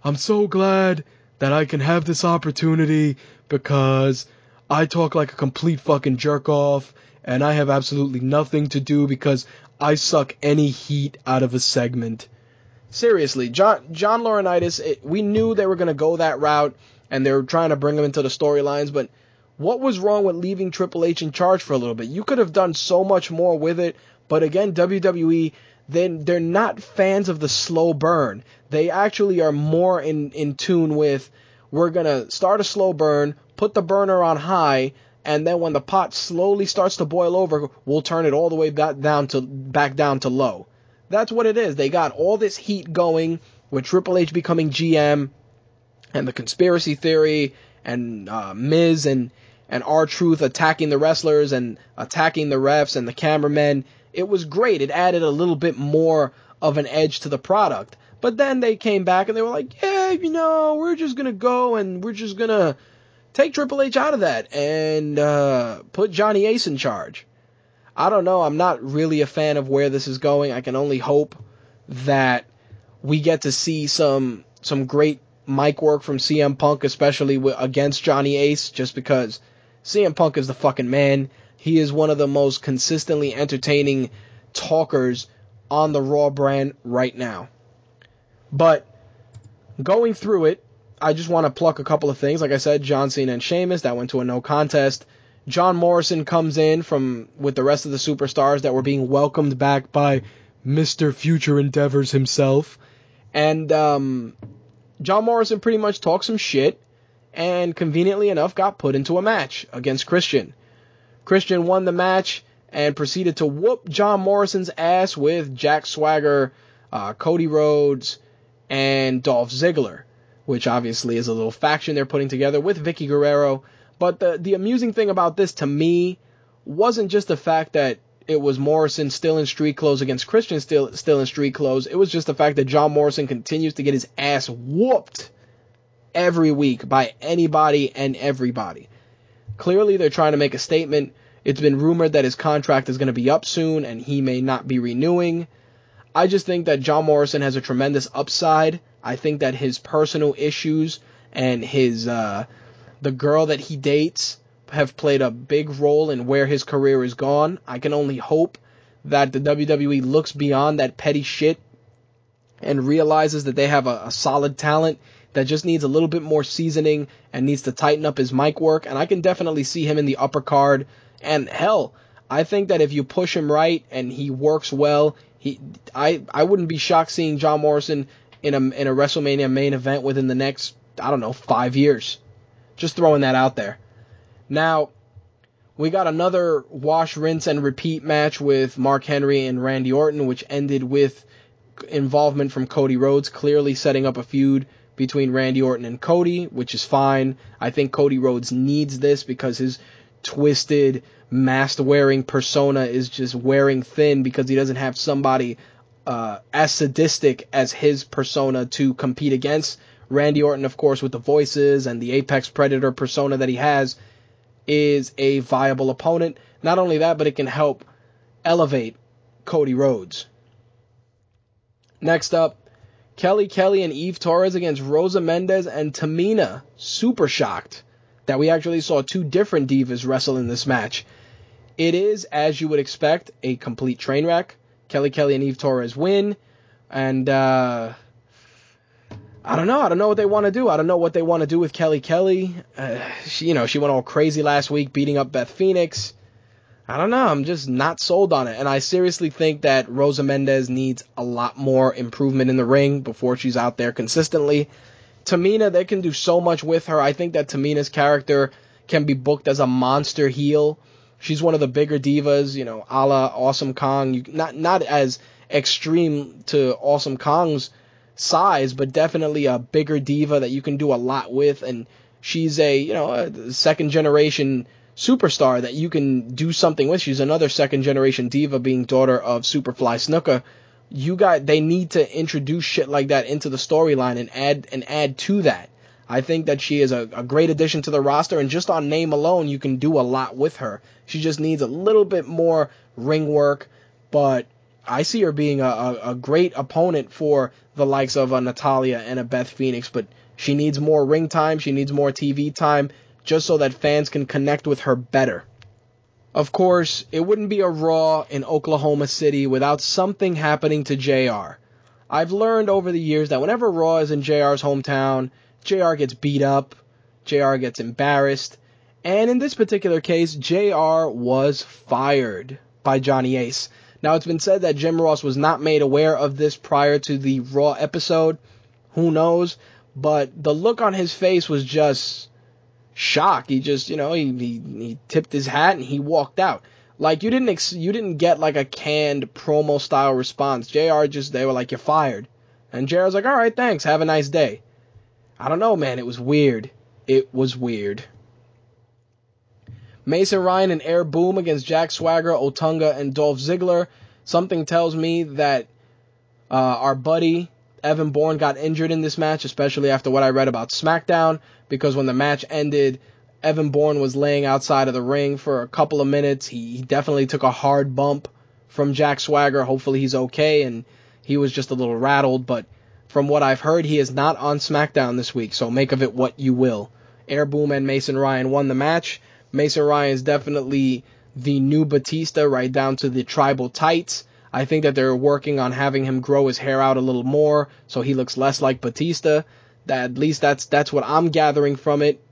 I'm so glad that I can have this opportunity because I talk like a complete fucking jerk off and I have absolutely nothing to do because I suck any heat out of a segment. Seriously, John John Laurinaitis, it, we knew they were going to go that route and they were trying to bring him into the storylines, but what was wrong with leaving Triple H in charge for a little bit? You could have done so much more with it, but again, WWE then they're not fans of the slow burn. They actually are more in in tune with we're to start a slow burn, put the burner on high, and then when the pot slowly starts to boil over, we'll turn it all the way back down to back down to low. That's what it is. They got all this heat going with Triple H becoming GM and the conspiracy theory and uh, Miz and and R-Truth attacking the wrestlers and attacking the refs and the cameramen. It was great. It added a little bit more of an edge to the product. But then they came back and they were like, yeah, you know, we're just gonna go and we're just gonna take Triple H out of that and uh, put Johnny Ace in charge. I don't know. I'm not really a fan of where this is going. I can only hope that we get to see some some great mic work from CM Punk, especially against Johnny Ace, just because CM Punk is the fucking man. He is one of the most consistently entertaining talkers on the Raw brand right now. But going through it, I just want to pluck a couple of things. Like I said, John Cena and Sheamus, that went to a no contest. John Morrison comes in from with the rest of the superstars that were being welcomed back by Mr. Future Endeavors himself. And um, John Morrison pretty much talked some shit and conveniently enough got put into a match against Christian. Christian won the match and proceeded to whoop John Morrison's ass with Jack Swagger, uh, Cody Rhodes, and Dolph Ziggler, which obviously is a little faction they're putting together with Vickie Guerrero. But the the amusing thing about this to me wasn't just the fact that it was Morrison still in street clothes against Christian still still in street clothes. It was just the fact that John Morrison continues to get his ass whooped every week by anybody and everybody. Clearly they're trying to make a statement. It's been rumored that his contract is going to be up soon and he may not be renewing. I just think that John Morrison has a tremendous upside. I think that his personal issues and his uh, the girl that he dates have played a big role in where his career is gone. I can only hope that the WWE looks beyond that petty shit and realizes that they have a, a solid talent that just needs a little bit more seasoning and needs to tighten up his mic work. And I can definitely see him in the upper card. And hell, I think that if you push him right and he works well, he I I wouldn't be shocked seeing John Morrison in a in a WrestleMania main event within the next I don't know five years. Just throwing that out there. Now, we got another wash, rinse, and repeat match with Mark Henry and Randy Orton, which ended with involvement from Cody Rhodes, clearly setting up a feud between Randy Orton and Cody, which is fine. I think Cody Rhodes needs this because his twisted, mask wearing persona is just wearing thin because he doesn't have somebody uh, as sadistic as his persona to compete against. Randy Orton, of course, with the voices and the Apex Predator persona that he has, is a viable opponent. Not only that, but it can help elevate Cody Rhodes. Next up, Kelly Kelly and Eve Torres against Rosa Mendez and Tamina. Super shocked that we actually saw two different divas wrestle in this match. It is, as you would expect, a complete train wreck. Kelly Kelly and Eve Torres win, and uh, I don't know. I don't know what they want to do. I don't know what they want to do with Kelly Kelly. Uh, she, you know, she went all crazy last week, beating up Beth Phoenix. I don't know. I'm just not sold on it. And I seriously think that Rosa Mendez needs a lot more improvement in the ring before she's out there consistently. Tamina, they can do so much with her. I think that Tamina's character can be booked as a monster heel. She's one of the bigger divas, you know, a la Awesome Kong. You, not not as extreme to Awesome Kong's size, but definitely a bigger diva that you can do a lot with. And she's a you know a second generation superstar that you can do something with. She's another second generation diva, being daughter of Superfly Snuka. You got they need to introduce shit like that into the storyline and add and add to that. I think that she is a, a great addition to the roster, and just on name alone, you can do a lot with her. She just needs a little bit more ring work, but I see her being a, a, a great opponent for the likes of uh, a Natalya and a Beth Phoenix, but she needs more ring time, she needs more TV time, just so that fans can connect with her better. Of course, it wouldn't be a Raw in Oklahoma City without something happening to JR. I've learned over the years that whenever Raw is in JR's hometown, JR gets beat up, JR gets embarrassed, and in this particular case, JR was fired by Johnny Ace. Now, it's been said that Jim Ross was not made aware of this prior to the Raw episode. Who knows? But the look on his face was just shock. He just, you know, he, he, he tipped his hat and he walked out. Like you didn't ex- you didn't get like a canned promo style response. Jr. just they were like you're fired, and Jr. was like all right thanks have a nice day. I don't know man it was weird. It was weird. Mason Ryan and Air Boom against Jack Swagger, Otunga, and Dolph Ziggler. Something tells me that uh, our buddy Evan Bourne got injured in this match, especially after what I read about SmackDown, because when the match ended, Evan Bourne was laying outside of the ring for a couple of minutes. He, he definitely took a hard bump from Jack Swagger. Hopefully he's okay, and he was just a little rattled, but from what I've heard, he is not on SmackDown this week, so make of it what you will. Air Boom and Mason Ryan won the match. Mason Ryan is definitely the new Batista, right down to the tribal tights. I think that they're working on having him grow his hair out a little more so he looks less like Batista. That at least that's that's what I'm gathering from it.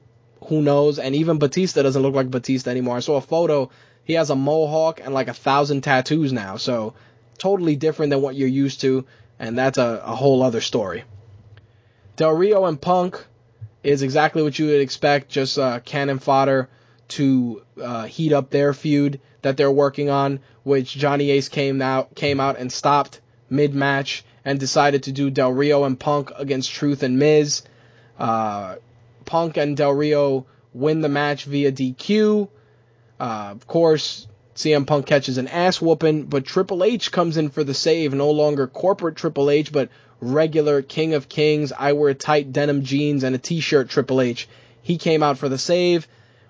Who knows? And even Batista doesn't look like Batista anymore. I saw a photo. He has a mohawk and like a thousand tattoos now. So totally different than what you're used to. And that's a, a whole other story. Del Rio and Punk is exactly what you would expect. Just uh, cannon fodder to uh, heat up their feud that they're working on, which Johnny Ace came out came out and stopped mid match and decided to do Del Rio and Punk against Truth and Miz. Uh, Punk and Del Rio win the match via DQ. Uh, of course, CM Punk catches an ass whooping, but Triple H comes in for the save. No longer corporate Triple H, but regular King of Kings. I wear tight denim jeans and a t-shirt Triple H. He came out for the save.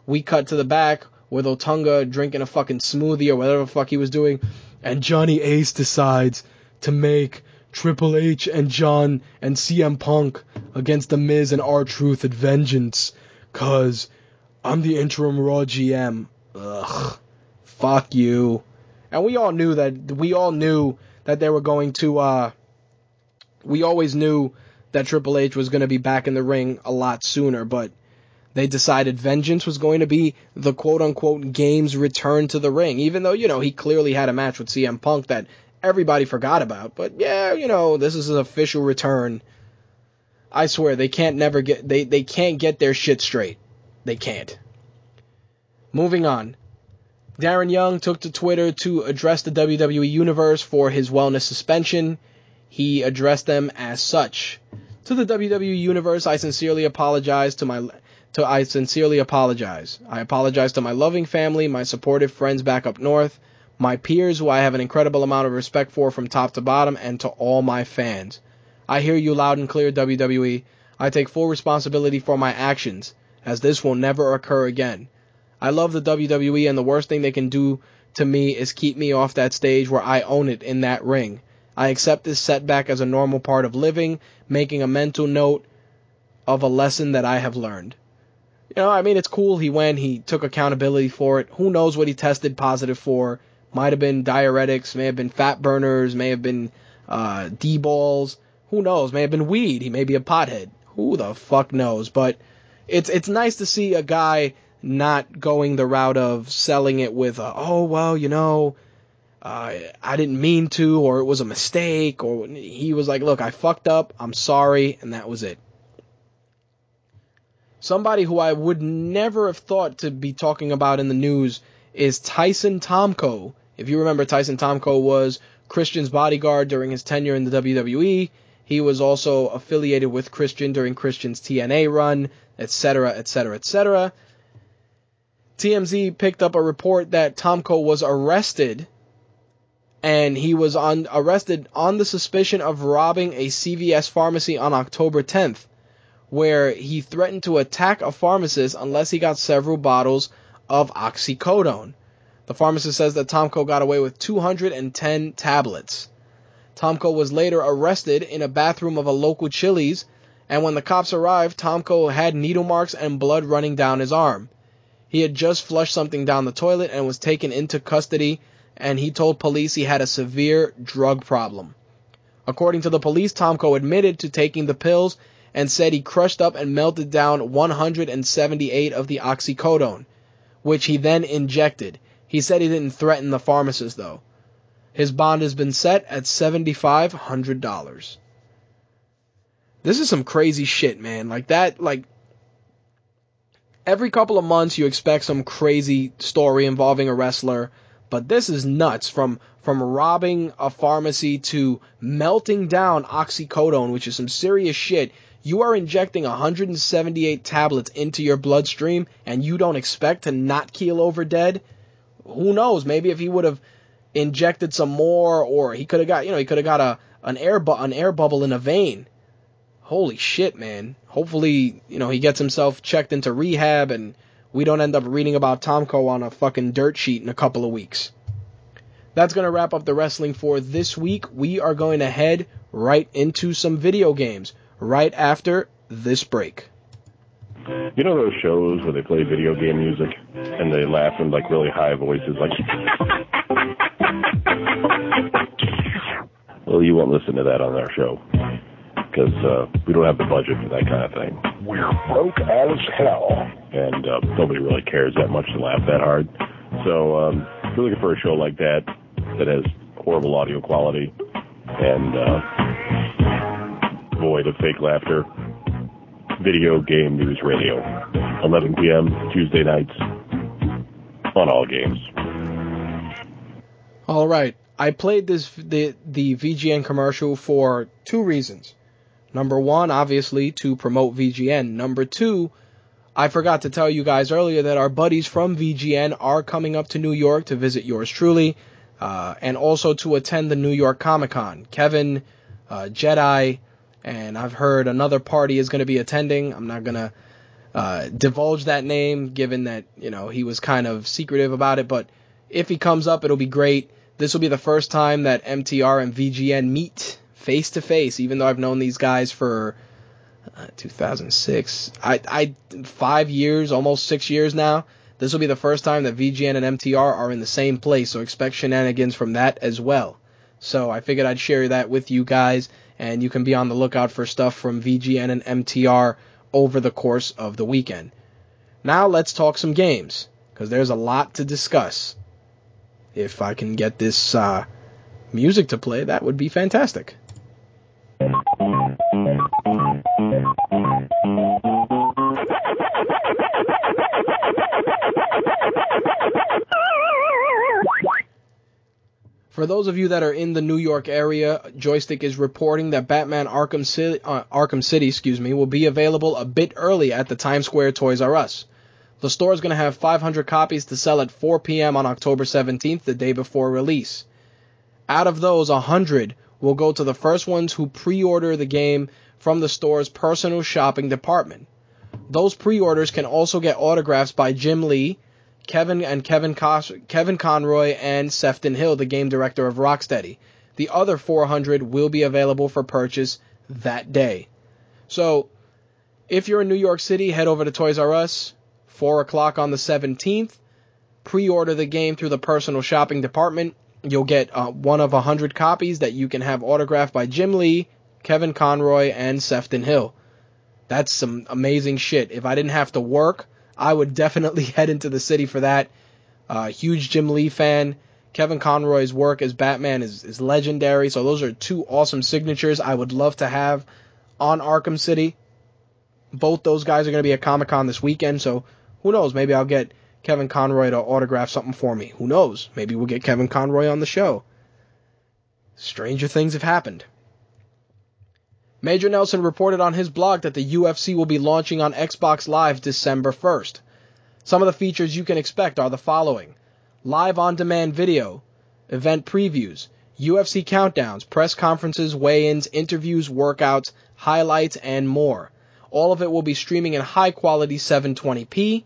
We cut to the back with Otunga drinking a fucking smoothie or whatever the fuck he was doing, and Johnny Ace decides to make Triple H and John and CM Punk against The Miz and R Truth at Vengeance, cause I'm the interim Raw GM. Ugh. Fuck you. And we all knew that we all knew that they were going to uh we always knew that Triple H was going to be back in the ring a lot sooner, but they decided Vengeance was going to be the quote unquote game's return to the ring, even though, you know, he clearly had a match with CM Punk that everybody forgot about. But yeah, you know, this is an official return. I swear they can't never get they, they can't get their shit straight. They can't. Moving on. Darren Young took to Twitter to address the WWE Universe for his wellness suspension. He addressed them as such. To the WWE Universe, I sincerely apologize to my to I sincerely apologize. I apologize to my loving family, my supportive friends back up north, my peers who I have an incredible amount of respect for from top to bottom, and to all my fans. I hear you loud and clear, WWE. I take full responsibility for my actions, as this will never occur again. I love the WWE, and the worst thing they can do to me is keep me off that stage where I own it in that ring. I accept this setback as a normal part of living, making a mental note of a lesson that I have learned. You know, I mean, it's cool he went, he took accountability for it. Who knows what he tested positive for? Might have been diuretics, may have been fat burners, may have been uh, D balls. Who knows? May have been weed. He may be a pothead. Who the fuck knows? But it's it's nice to see a guy not going the route of selling it with, a, oh well, you know, uh, I didn't mean to, or it was a mistake, or he was like, look, I fucked up, I'm sorry, and that was it. Somebody who I would never have thought to be talking about in the news is Tyson Tomko. If you remember, Tyson Tomko was Christian's bodyguard during his tenure in the WWE. He was also affiliated with Christian during Christian's TNA run, etc., etc., etc. TMZ picked up a report that Tomko was arrested and he was on arrested on the suspicion of robbing a CVS pharmacy on October 10th where he threatened to attack a pharmacist unless he got several bottles of oxycodone. The pharmacist says that Tomko got away with 210 tablets. Tomko was later arrested in a bathroom of a local Chili's, and when the cops arrived, Tomko had needle marks and blood running down his arm. He had just flushed something down the toilet and was taken into custody, and he told police he had a severe drug problem. According to the police, Tomko admitted to taking the pills and said he crushed up and melted down 178 of the oxycodone, which he then injected. He said he didn't threaten the pharmacist though. His bond has been set at $7,500. This is some crazy shit, man. Like that, like, every couple of months you expect some crazy story involving a wrestler, but this is nuts. From, from robbing a pharmacy to melting down oxycodone, which is some serious shit. You are injecting 178 tablets into your bloodstream and you don't expect to not keel over dead? Who knows? Maybe if he would have injected some more, or he could have got, you know, he could have got a an air bu- an air bubble in a vein. Holy shit, man! Hopefully, you know, he gets himself checked into rehab, and we don't end up reading about Tomko on a fucking dirt sheet in a couple of weeks. That's gonna wrap up the wrestling for this week. We are going to head right into some video games right after this break. You know those shows where they play video game music and they laugh in like really high voices, like. [laughs] well, you won't listen to that on our show because uh, we don't have the budget for that kind of thing. We're broke as hell, and uh, nobody really cares that much to laugh that hard. So um, if you're looking for a show like that that has horrible audio quality and uh, void of fake laughter. Video Game News Radio, 11 p.m. Tuesday nights on all games. All right, I played this the the VGN commercial for two reasons. Number one, obviously to promote VGN. Number two, I forgot to tell you guys earlier that our buddies from VGN are coming up to New York to visit yours truly, uh, and also to attend the New York Comic Con. Kevin, uh, Jedi, and I've heard another party is going to be attending. I'm not going to uh, divulge that name, given that you know he was kind of secretive about it. But if he comes up, it'll be great. This will be the first time that MTR and VGN meet face to face. Even though I've known these guys for Uh, 2006. I, I, five years, almost six years now. This will be the first time that VGN and MTR are in the same place, so expect shenanigans from that as well. So I figured I'd share that with you guys, and you can be on the lookout for stuff from VGN and MTR over the course of the weekend. Now let's talk some games, because there's a lot to discuss. If I can get this uh, music to play, that would be fantastic. For those of you that are in the New York area, Joystiq is reporting that Batman Arkham City, uh, Arkham City, excuse me, will be available a bit early at the Times Square Toys R Us. The store is going to have 500 copies to sell at 4 p.m. on October 17th, the day before release. Out of those, 100 will go to the first ones who pre-order the game from the store's personal shopping department. Those pre-orders can also get autographs by Jim Lee, Kevin and Kevin Cos- Kevin Conroy and Sefton Hill, the game director of Rocksteady. The other 400 will be available for purchase that day. So, if you're in New York City, head over to Toys R Us, 4 o'clock on the 17th. Pre-order the game through the personal shopping department. You'll get uh, one of 100 copies that you can have autographed by Jim Lee, Kevin Conroy, and Sefton Hill. That's some amazing shit. If I didn't have to work, I would definitely [laughs] head into the city for that. Uh, huge Jim Lee fan. Kevin Conroy's work as Batman is, is legendary. So those are two awesome signatures I would love to have on Arkham City. Both those guys are going to be at Comic Con this weekend. So who knows? Maybe I'll get Kevin Conroy to autograph something for me. Who knows? Maybe we'll get Kevin Conroy on the show. Stranger things have happened. Major Nelson reported on his blog that the UFC will be launching on Xbox Live December 1st. Some of the features you can expect are the following live on demand video, event previews, UFC countdowns, press conferences, weigh ins, interviews, workouts, highlights, and more. All of it will be streaming in high quality 720p.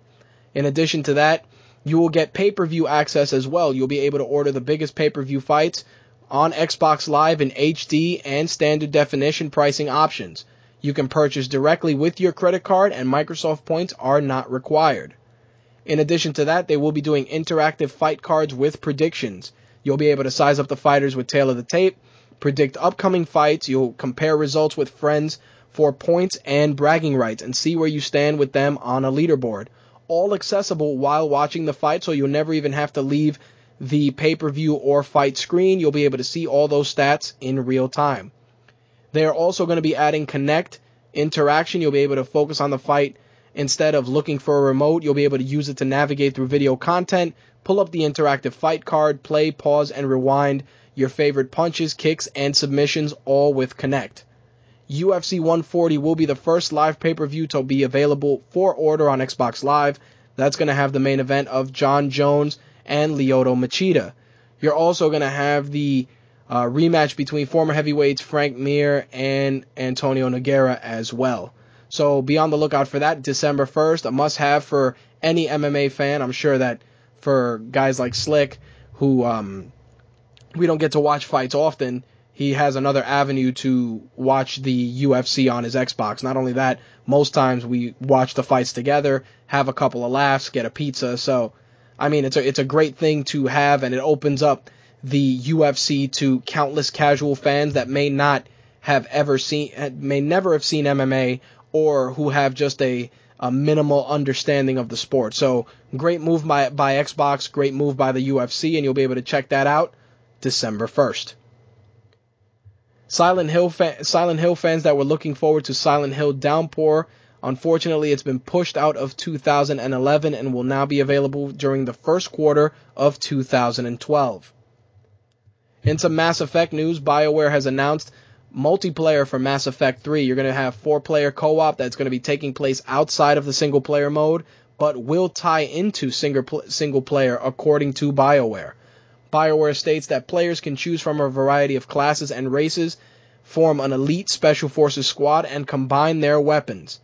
In addition to that, you will get pay per view access as well. You'll be able to order the biggest pay per view fights on Xbox Live in HD and standard definition pricing options. You can purchase directly with your credit card and Microsoft points are not required. In addition to that, they will be doing interactive fight cards with predictions. You'll be able to size up the fighters with tale of the tape, predict upcoming fights, you'll compare results with friends for points and bragging rights and see where you stand with them on a leaderboard. All accessible while watching the fight so you'll never even have to leave the pay per view or fight screen. You'll be able to see all those stats in real time. They are also going to be adding Kinect interaction. You'll be able to focus on the fight instead of looking for a remote. You'll be able to use it to navigate through video content, pull up the interactive fight card, play, pause, and rewind your favorite punches, kicks, and submissions all with Kinect. UFC 140 will be the first live pay per view to be available for order on Xbox Live. That's going to have the main event of Jon Jones and Lyoto Machida. You're also going to have the uh, rematch between former heavyweights Frank Mir and Antonio Nogueira as well. So be on the lookout for that December 1st, a must have for any MMA fan. I'm sure that for guys like Slick, who um, we don't get to watch fights often, he has another avenue to watch the UFC on his Xbox. Not only that, most times we watch the fights together, have a couple of laughs, get a pizza. So I mean, it's a it's a great thing to have, and it opens up the UFC to countless casual fans that may not have ever seen, may never have seen MMA, or who have just a a minimal understanding of the sport. So great move by by Xbox, great move by the UFC, and you'll be able to check that out December 1st. Silent Hill fa- Silent Hill fans that were looking forward to Silent Hill Downpour Unfortunately, it's been pushed out of 2011 and will now be available during the first quarter of 2012. In some Mass Effect news, BioWare has announced multiplayer for Mass Effect 3. You're going to have four player co op that's going to be taking place outside of the single player mode, but will tie into single player according to BioWare. BioWare states that players can choose from a variety of classes and races, form an elite special forces squad, and combine their weapons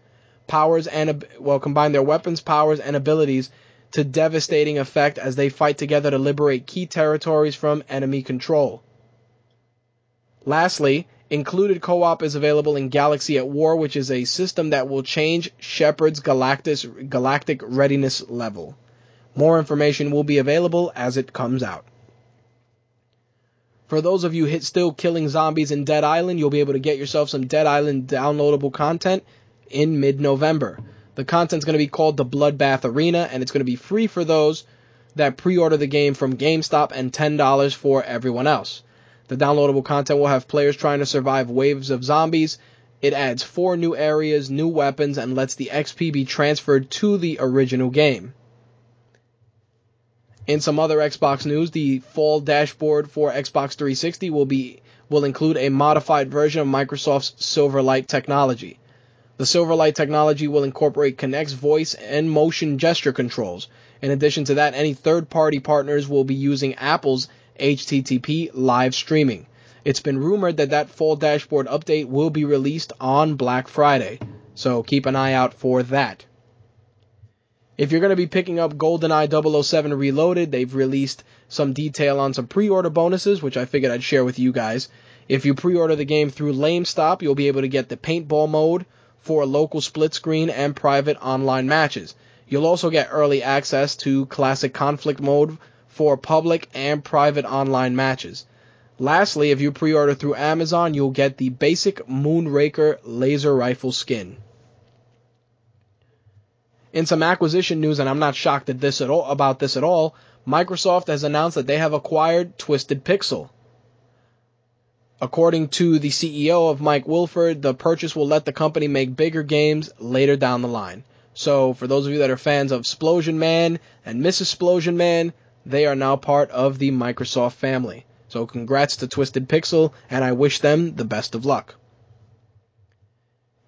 powers and well combine their weapons, powers, and abilities to devastating effect as they fight together to liberate key territories from enemy control. Lastly, Included co-op is available in Galaxy at War, which is a system that will change Shepard's Galactus, galactic readiness level. More information will be available as it comes out. For those of you hit still killing zombies in Dead Island, you'll be able to get yourself some Dead Island downloadable content in mid-November. The content's going to be called the Bloodbath Arena, and it's going to be free for those that pre-order the game from GameStop and $10 for everyone else. The downloadable content will have players trying to survive waves of zombies. It adds four new areas, new weapons, and lets the XP be transferred to the original game. In some other Xbox news, the fall dashboard for Xbox 360 will be will include a modified version of Microsoft's Silverlight technology. The Silverlight technology will incorporate Kinect's voice and motion gesture controls. In addition to that, any third-party partners will be using Apple's HTTP live streaming. It's been rumored that that full dashboard update will be released on Black Friday, so keep an eye out for that. If you're going to be picking up GoldenEye 007 Reloaded, they've released some detail on some pre-order bonuses, which I figured I'd share with you guys. If you pre-order the game through LameStop, you'll be able to get the paintball mode for local split screen and private online matches. You'll also get early access to classic conflict mode for public and private online matches. Lastly, if you pre-order through Amazon, you'll get the basic Moonraker laser rifle skin. In some acquisition news, and I'm not shocked at this at all, about this at all, Microsoft has announced that they have acquired Twisted Pixel. According to the CEO of Mike Wilford, the purchase will let the company make bigger games later down the line. So, for those of you that are fans of Splosion Man and Mrs. Splosion Man, they are now part of the Microsoft family. So, congrats to Twisted Pixel, and I wish them the best of luck.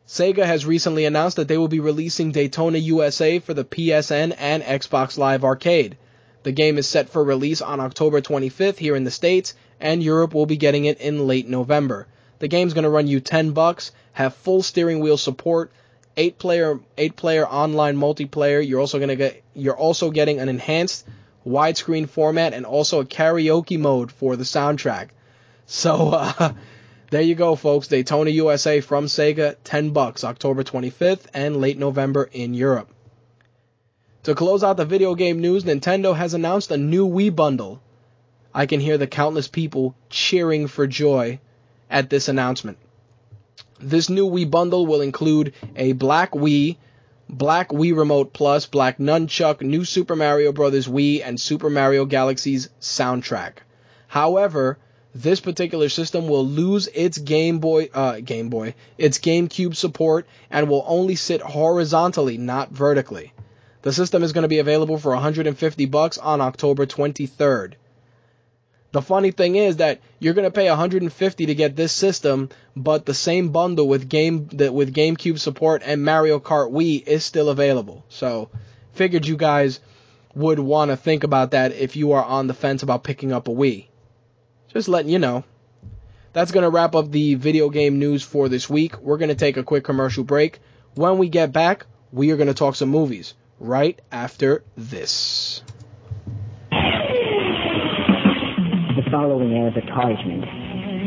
Sega has recently announced that they will be releasing Daytona USA for the PSN and Xbox Live Arcade. The game is set for release on October 25th here in the States, and Europe will be getting it in late November. The game's going to run you 10 bucks, have full steering wheel support, 8 player 8 player online multiplayer. You're also going to get you're also getting an enhanced widescreen format and also a karaoke mode for the soundtrack. So [laughs] uh, there you go, folks. Daytona USA from Sega, 10 bucks, October 25th and late November in Europe. To close out the video game news, Nintendo has announced a new Wii bundle. I can hear the countless people cheering for joy at this announcement. This new Wii bundle will include a black Wii, black Wii Remote Plus, black Nunchuck, new Super Mario Bros. Wii, and Super Mario Galaxy's soundtrack. However, this particular system will lose its Game Boy, uh, Game Boy, its GameCube support and will only sit horizontally, not vertically. The system is going to be available for 150 bucks on October 23rd. The funny thing is that you're going to pay 150 to get this system, but the same bundle with game with GameCube support and Mario Kart Wii is still available. So, figured you guys would want to think about that if you are on the fence about picking up a Wii. Just letting you know. That's going to wrap up the video game news for this week. We're going to take a quick commercial break. When we get back, we are going to talk some movies right after this. The following advertisement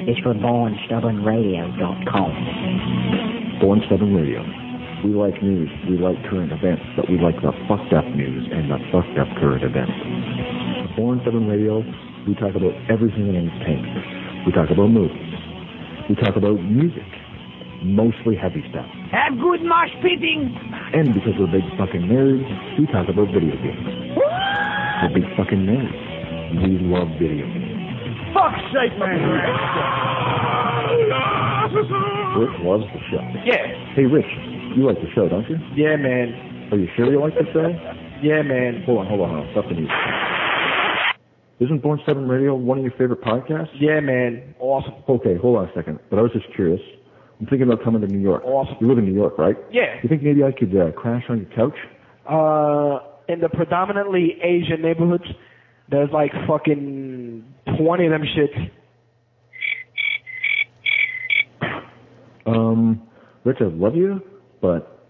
is for BornStubbornRadio.com. Born Stubborn Radio. We like news, we like current events, but we like the fucked up news and the fucked up current events. Born Stubborn Radio, we talk about everything in entertainment. We talk about movies. We talk about music. Mostly heavy stuff. Have good mosh pitting. And because we're big fucking nerds, we talk about video games. We're big fucking nerds. We love video games. Fuck's sake, man. Rich loves the show. Yeah. Hey, Rich, you like the show, don't you? Yeah, man. Are you sure you like the show? Yeah, man. Hold on, hold on, hold on. Stop the music. Isn't Born Stubborn Radio one of your favorite podcasts? Yeah, man. Awesome. Okay, hold on a second. But I was just curious. I'm thinking about coming to New York. Awesome. You live in New York, right? Yeah. You think maybe I could uh, crash on your couch? Uh, in the predominantly Asian neighborhoods, there's like fucking 20 of them shits. Um, Rich, I love you, but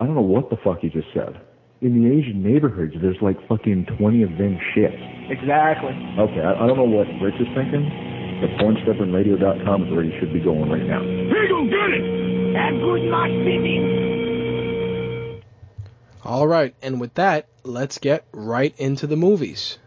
I don't know what the fuck you just said. In the Asian neighborhoods, there's like fucking 20 of them shits. Exactly. Okay, I, I don't know what Rich is thinking, The BornStubbornRadio.com is where you should be going right now. Eagle, get it! And good luck, Billy. All right, and with that, let's get right into the movies.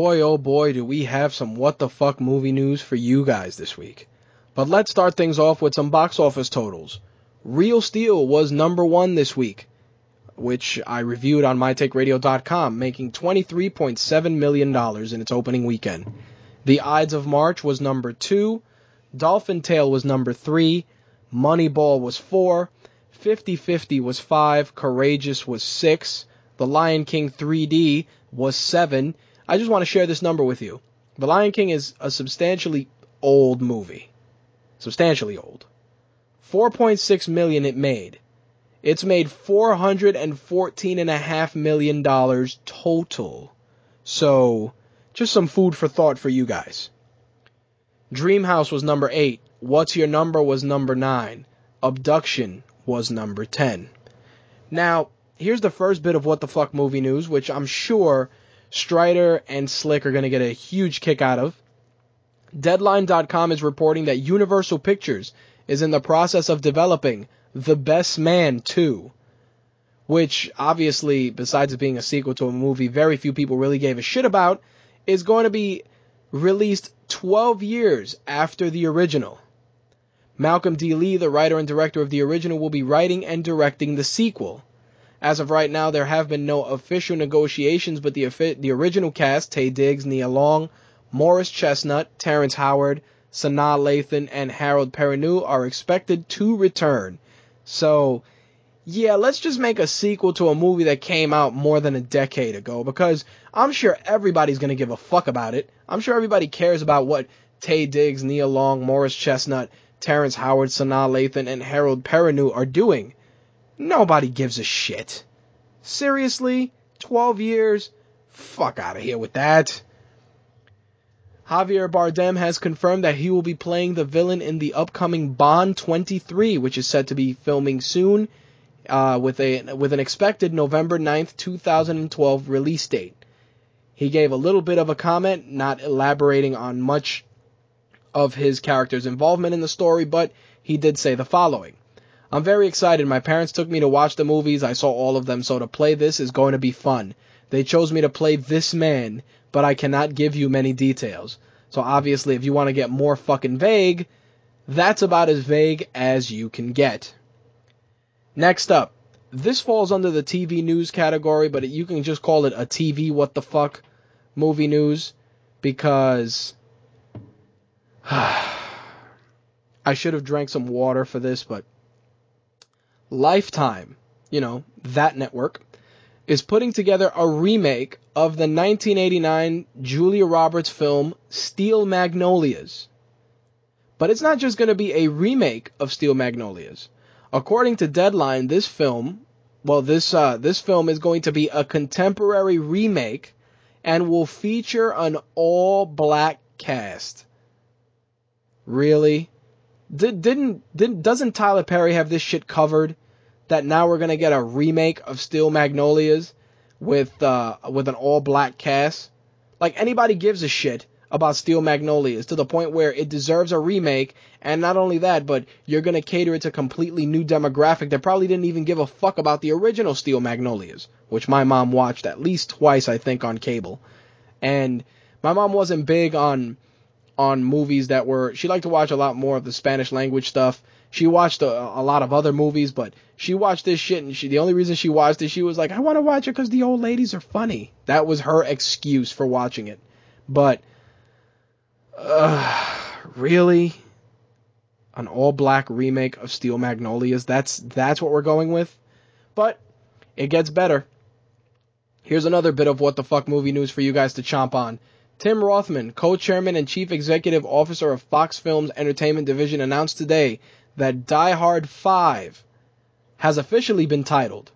Boy, oh boy, do we have some what the fuck movie news for you guys this week. But let's start things off with some box office totals. Real Steel was number one this week, which I reviewed on mytakeradio.com, making $23.7 million in its opening weekend. The Ides of March was number two, Dolphin Tale was number three, Moneyball was four, 50-50 was five, Courageous was six, The Lion King 3D was seven. I just want to share this number with you. The Lion King is a substantially old movie. Substantially old. 4.6 million it made. It's made 414 and a half million dollars total. So, just some food for thought for you guys. Dreamhouse was number 8. What's Your Number was number 9. Abduction was number 10. Now, here's the first bit of what the fuck movie news, which I'm sure Strider and Slick are going to get a huge kick out of. Deadline.com is reporting that Universal Pictures is in the process of developing The Best Man 2, which obviously, besides it being a sequel to a movie very few people really gave a shit about, is going to be released 12 years after the original. Malcolm D. Lee, the writer and director of the original, will be writing and directing the sequel. As of right now, there have been no official negotiations, but the the original cast, Taye Diggs, Nia Long, Morris Chestnut, Terrence Howard, Sanaa Lathan, and Harold Perrineau are expected to return. So, yeah, let's just make a sequel to a movie that came out more than a decade ago because I'm sure everybody's going to give a fuck about it. I'm sure everybody cares about what Taye Diggs, Nia Long, Morris Chestnut, Terrence Howard, Sanaa Lathan, and Harold Perrineau are doing. Nobody gives a shit. Seriously? 12 years? Fuck out of here with that. Javier Bardem has confirmed that he will be playing the villain in the upcoming Bond 23, which is set to be filming soon, uh, with a with an expected November 9th, 2012 release date. He gave a little bit of a comment, not elaborating on much of his character's involvement in the story, but he did say the following. I'm very excited. My parents took me to watch the movies. I saw all of them, so to play this is going to be fun. They chose me to play this man, but I cannot give you many details. So obviously, if you want to get more fucking vague, that's about as vague as you can get. Next up, this falls under the TV news category, but you can just call it a TV what the fuck movie news because [sighs] I should have drank some water for this, but Lifetime, you know, that network, is putting together a remake of the 1989 Julia Roberts film Steel Magnolias. But it's not just going to be a remake of Steel Magnolias. According to Deadline, this film, well, this uh, this film is going to be a contemporary remake and will feature an all-black cast. Really? Did, didn't didn't doesn't Tyler Perry have this shit covered? That now we're gonna get a remake of Steel Magnolias with uh with an all black cast. Like anybody gives a shit about Steel Magnolias to the point where it deserves a remake, and not only that, but you're gonna cater it to a completely new demographic that probably didn't even give a fuck about the original Steel Magnolias, which my mom watched at least twice, I think, on cable. And my mom wasn't big on on movies that were she liked to watch a lot more of the Spanish language stuff. She watched a, a lot of other movies, but she watched this shit and she the only reason she watched it she was like I want to watch it cuz the old ladies are funny. That was her excuse for watching it. But uh, really an all black remake of Steel Magnolias. That's that's what we're going with. But it gets better. Here's another bit of what the fuck movie news for you guys to chomp on. Tim Rothman, co-chairman and chief executive officer of Fox Films Entertainment Division, announced today that Die Hard 5 has officially been titled.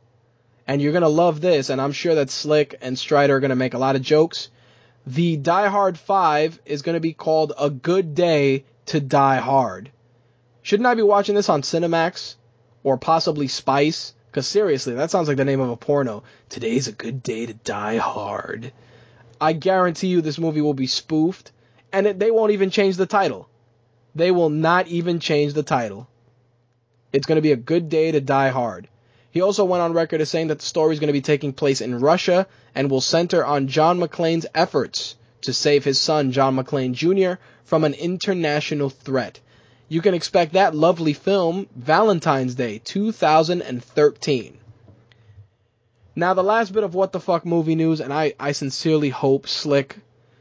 and you're gonna love this, and I'm sure that Slick and Strider are gonna make a lot of jokes. The Die Hard 5 is gonna be called A Good Day to Die Hard. Shouldn't I be watching this on Cinemax? Or possibly Spice? Cause seriously, that sounds like the name of a porno. Today's a good day to die hard. I guarantee you this movie will be spoofed, and it, they won't even change the title. They will not even change the title. It's going to be a good day to die hard. He also went on record as saying that the story is going to be taking place in Russia and will center on John McClane's efforts to save his son, John McClane Jr., from an international threat. You can expect that lovely film Valentine's Day 2013. Now, the last bit of what the fuck movie news, and I, I sincerely hope Slick,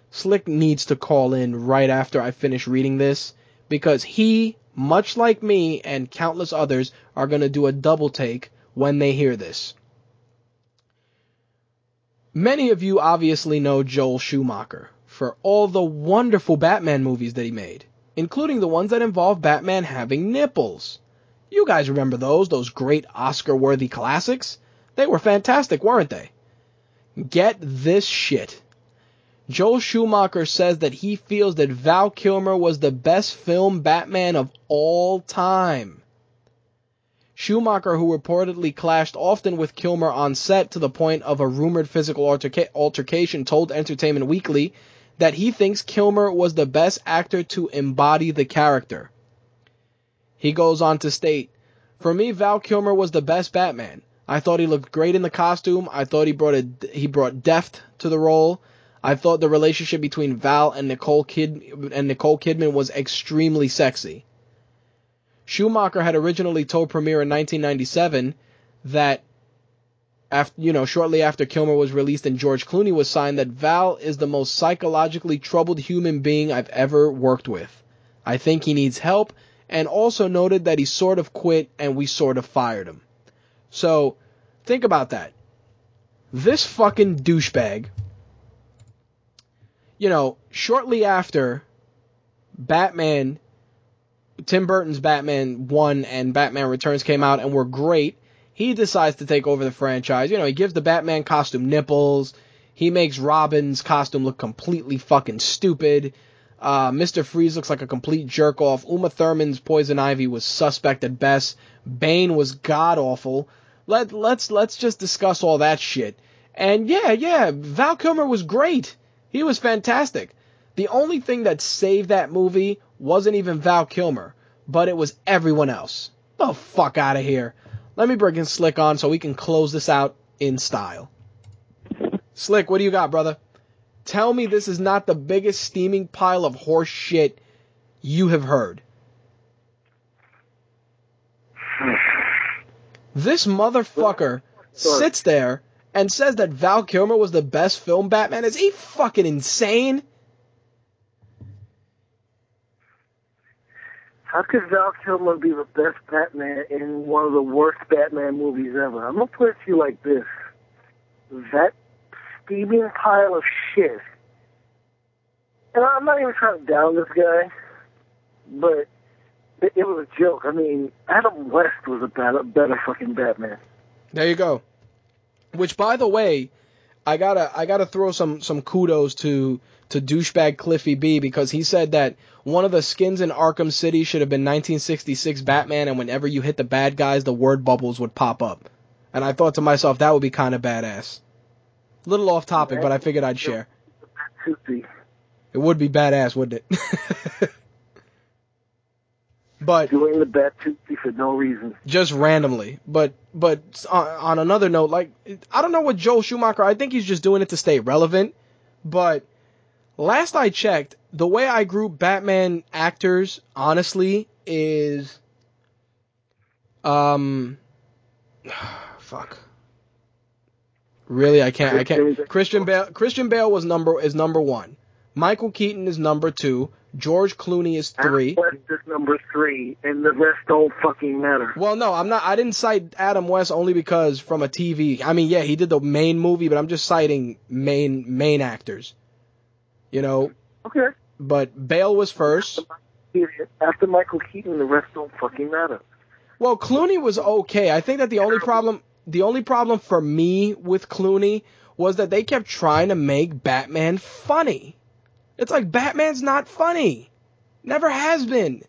Slick needs to call in right after I finish reading this, because he, much like me and countless others, are gonna do a double take when they hear this. Many of you obviously know Joel Schumacher for all the wonderful Batman movies that he made, including the ones that involve Batman having nipples. You guys remember those, those great Oscar worthy classics? They were fantastic, weren't they? Get this shit. Joel Schumacher says that he feels that Val Kilmer was the best film Batman of all time. Schumacher, who reportedly clashed often with Kilmer on set to the point of a rumored physical alterca- altercation, told Entertainment Weekly that he thinks Kilmer was the best actor to embody the character. He goes on to state, For me, Val Kilmer was the best Batman. I thought he looked great in the costume. I thought he brought a, he brought depth to the role. I thought the relationship between Val and Nicole Kid and Nicole Kidman was extremely sexy. Schumacher had originally told Premiere in 1997 that after you know shortly after Kilmer was released and George Clooney was signed that Val is the most psychologically troubled human being I've ever worked with. I think he needs help and also noted that he sort of quit and we sort of fired him. So, think about that. This fucking douchebag you know, shortly after Batman, Tim Burton's Batman 1 and Batman Returns came out and were great, he decides to take over the franchise. You know, he gives the Batman costume nipples. He makes Robin's costume look completely fucking stupid. Uh, Mr. Freeze looks like a complete jerk off. Uma Thurman's Poison Ivy was suspect at best. Bane was god awful. Let let's let's just discuss all that shit. And yeah, yeah, Val Kilmer was great. He was fantastic. The only thing that saved that movie wasn't even Val Kilmer, but it was everyone else. The fuck out of here. Let me bring in Slick on so we can close this out in style. Slick, what do you got, brother? Tell me this is not the biggest steaming pile of horse shit you have heard. This motherfucker sits there and says that Val Kilmer was the best film Batman. Is he fucking insane? How could Val Kilmer be the best Batman in one of the worst Batman movies ever? I'm gonna put it to you like this: that steaming pile of shit. And I'm not even trying to down this guy, but it, it was a joke. I mean, Adam West was a better, better fucking Batman. There you go. Which, by the way, I gotta I gotta throw some some kudos to to douchebag Cliffy B because he said that one of the skins in Arkham City should have been 1966 Batman, and whenever you hit the bad guys, the word bubbles would pop up. And I thought to myself that would be kind of badass. Little off topic, but I figured I'd share. It would be badass, wouldn't it? [laughs] but Doing the Bat Tootsie for no reason. just randomly. But but on, on another note, like I don't know what Joel Schumacher. I think he's just doing it to stay relevant. But last I checked, the way I group Batman actors, honestly, is um, [sighs] fuck. Really, I can't. I can't. Christian Bale. Christian Bale was number is number one. Michael Keaton is number two. George Clooney is three. Adam West is number three, and the rest don't fucking matter. Well, no, I'm not. I didn't cite Adam West only because from a TV. I mean, yeah, he did the main movie, but I'm just citing main main actors. You know, Okay. but Bale was first. After Michael Keaton, the rest don't fucking matter. Well, Clooney was okay. I think that the only problem the only problem for me with Clooney was that they kept trying to make Batman funny. It's like Batman's not funny. Never has been.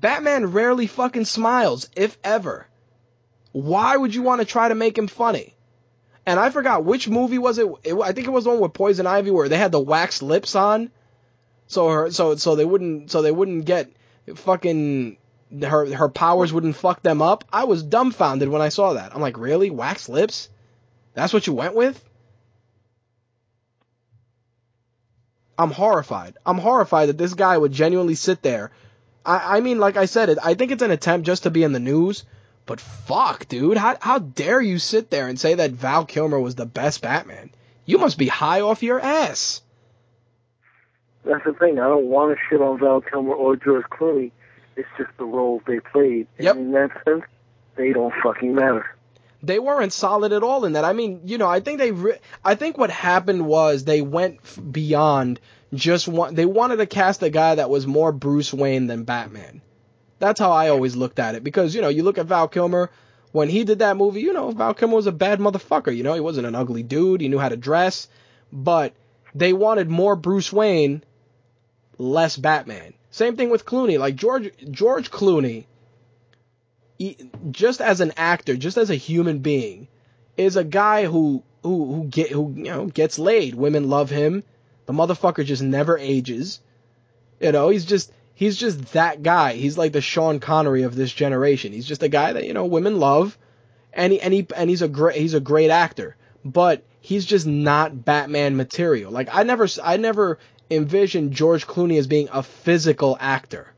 Batman rarely fucking smiles, if ever. Why would you want to try to make him funny? And I forgot which movie was it. it I think it was the one with Poison Ivy where they had the wax lips on, so her so so they wouldn't so they wouldn't get fucking her her powers wouldn't fuck them up. I was dumbfounded when I saw that. I'm like, really, wax lips? That's what you went with? I'm horrified. I'm horrified that this guy would genuinely sit there. I, I mean, like I said, it, I think it's an attempt just to be in the news. But fuck, dude, how how dare you sit there and say that Val Kilmer was the best Batman? You must be high off your ass. That's the thing. I don't want to shit on Val Kilmer or George Clooney. It's just the roles they played. Yep. And in that sense, they don't fucking matter. They weren't solid at all in that. I mean, you know, I think they, re- I think what happened was they went beyond just one. They wanted to cast a guy that was more Bruce Wayne than Batman. That's how I always looked at it because you know you look at Val Kilmer when he did that movie. You know Val Kilmer was a bad motherfucker. You know he wasn't an ugly dude. He knew how to dress, but they wanted more Bruce Wayne, less Batman. Same thing with Clooney. Like George George Clooney, just as an actor, just as a human being, is a guy who who who get who you know gets laid. Women love him. The motherfucker just never ages. You know he's just he's just that guy. He's like the Sean Connery of this generation. He's just a guy that you know women love, and he and he and he's a great he's a great actor. But he's just not Batman material. Like I never I never envisioned George Clooney as being a physical actor.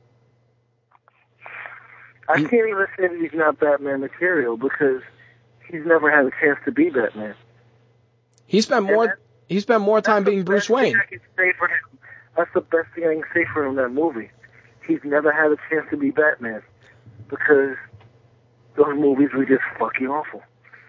I can't even say that he's not Batman material because he's never had a chance to be Batman. He spent more that- he spent more time being Bruce Wayne. I can say for him. That's the best thing I can say for him in that movie. He's never had a chance to be Batman because those movies were just fucking awful.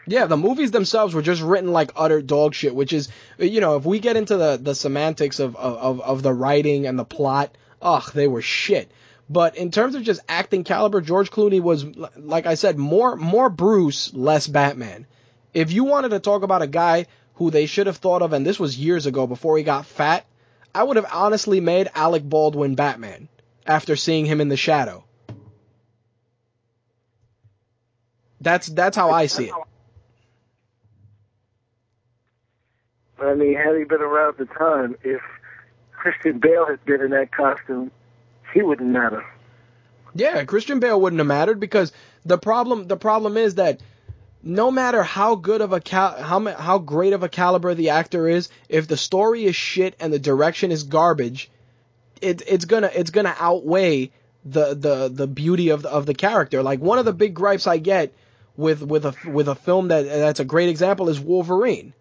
Yeah, the movies themselves were just written like utter dog shit, which is, you know, if we get into the, the semantics of, of, of the writing and the plot, ugh, they were shit. But in terms of just acting caliber, George Clooney was, like I said, more, more Bruce, less Batman. If you wanted to talk about a guy who they should have thought of, and this was years ago before he got fat, I would have honestly made Alec Baldwin Batman after seeing him in The Shadow. That's, that's how I see it. I mean, had he been around the time, if Christian Bale had been in that costume, he wouldn't matter. Yeah, Christian Bale wouldn't have mattered because the problem the problem is that no matter how good of a cal- how how great of a caliber the actor is, if the story is shit and the direction is garbage, it it's gonna it's gonna outweigh the the the beauty of the, of the character. Like one of the big gripes I get with with a with a film that that's a great example is Wolverine.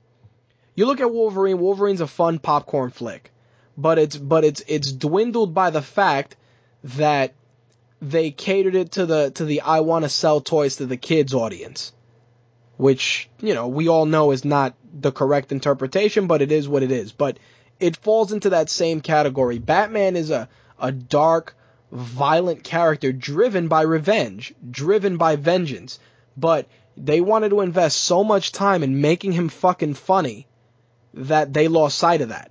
You look at Wolverine, Wolverine's a fun popcorn flick, but it's but it's it's dwindled by the fact that they catered it to the to the I want to sell toys to the kids audience, which you know we all know is not the correct interpretation, but it is what it is. But it falls into that same category. Batman is a a dark, violent character driven by revenge, driven by vengeance, but they wanted to invest so much time in making him fucking funny that they lost sight of that.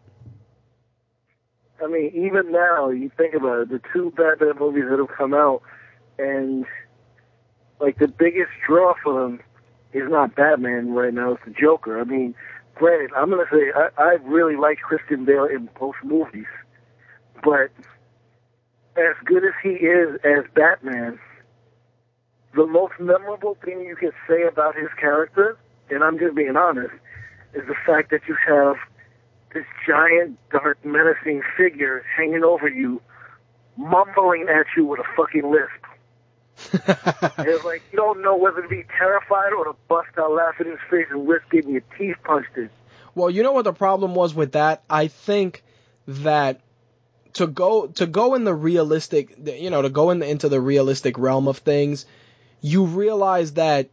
I mean, even now, you think about it, the two Batman movies that have come out, and like the biggest draw for them is not Batman right now; it's the Joker. I mean, granted, I'm gonna say I, I really like Christian Bale in both movies, but as good as he is as Batman, the most memorable thing you can say about his character, and I'm just being honest, is the fact that you have this giant, dark, menacing figure hanging over you, mumbling at you with a fucking lisp. [laughs] it's like you don't know whether to be terrified or to bust out laughing in his face and risk getting your teeth punched in. Well, you know what the problem was with that? I think that to go to go in the realistic, you know, to go in the, into the realistic realm of things, you realize that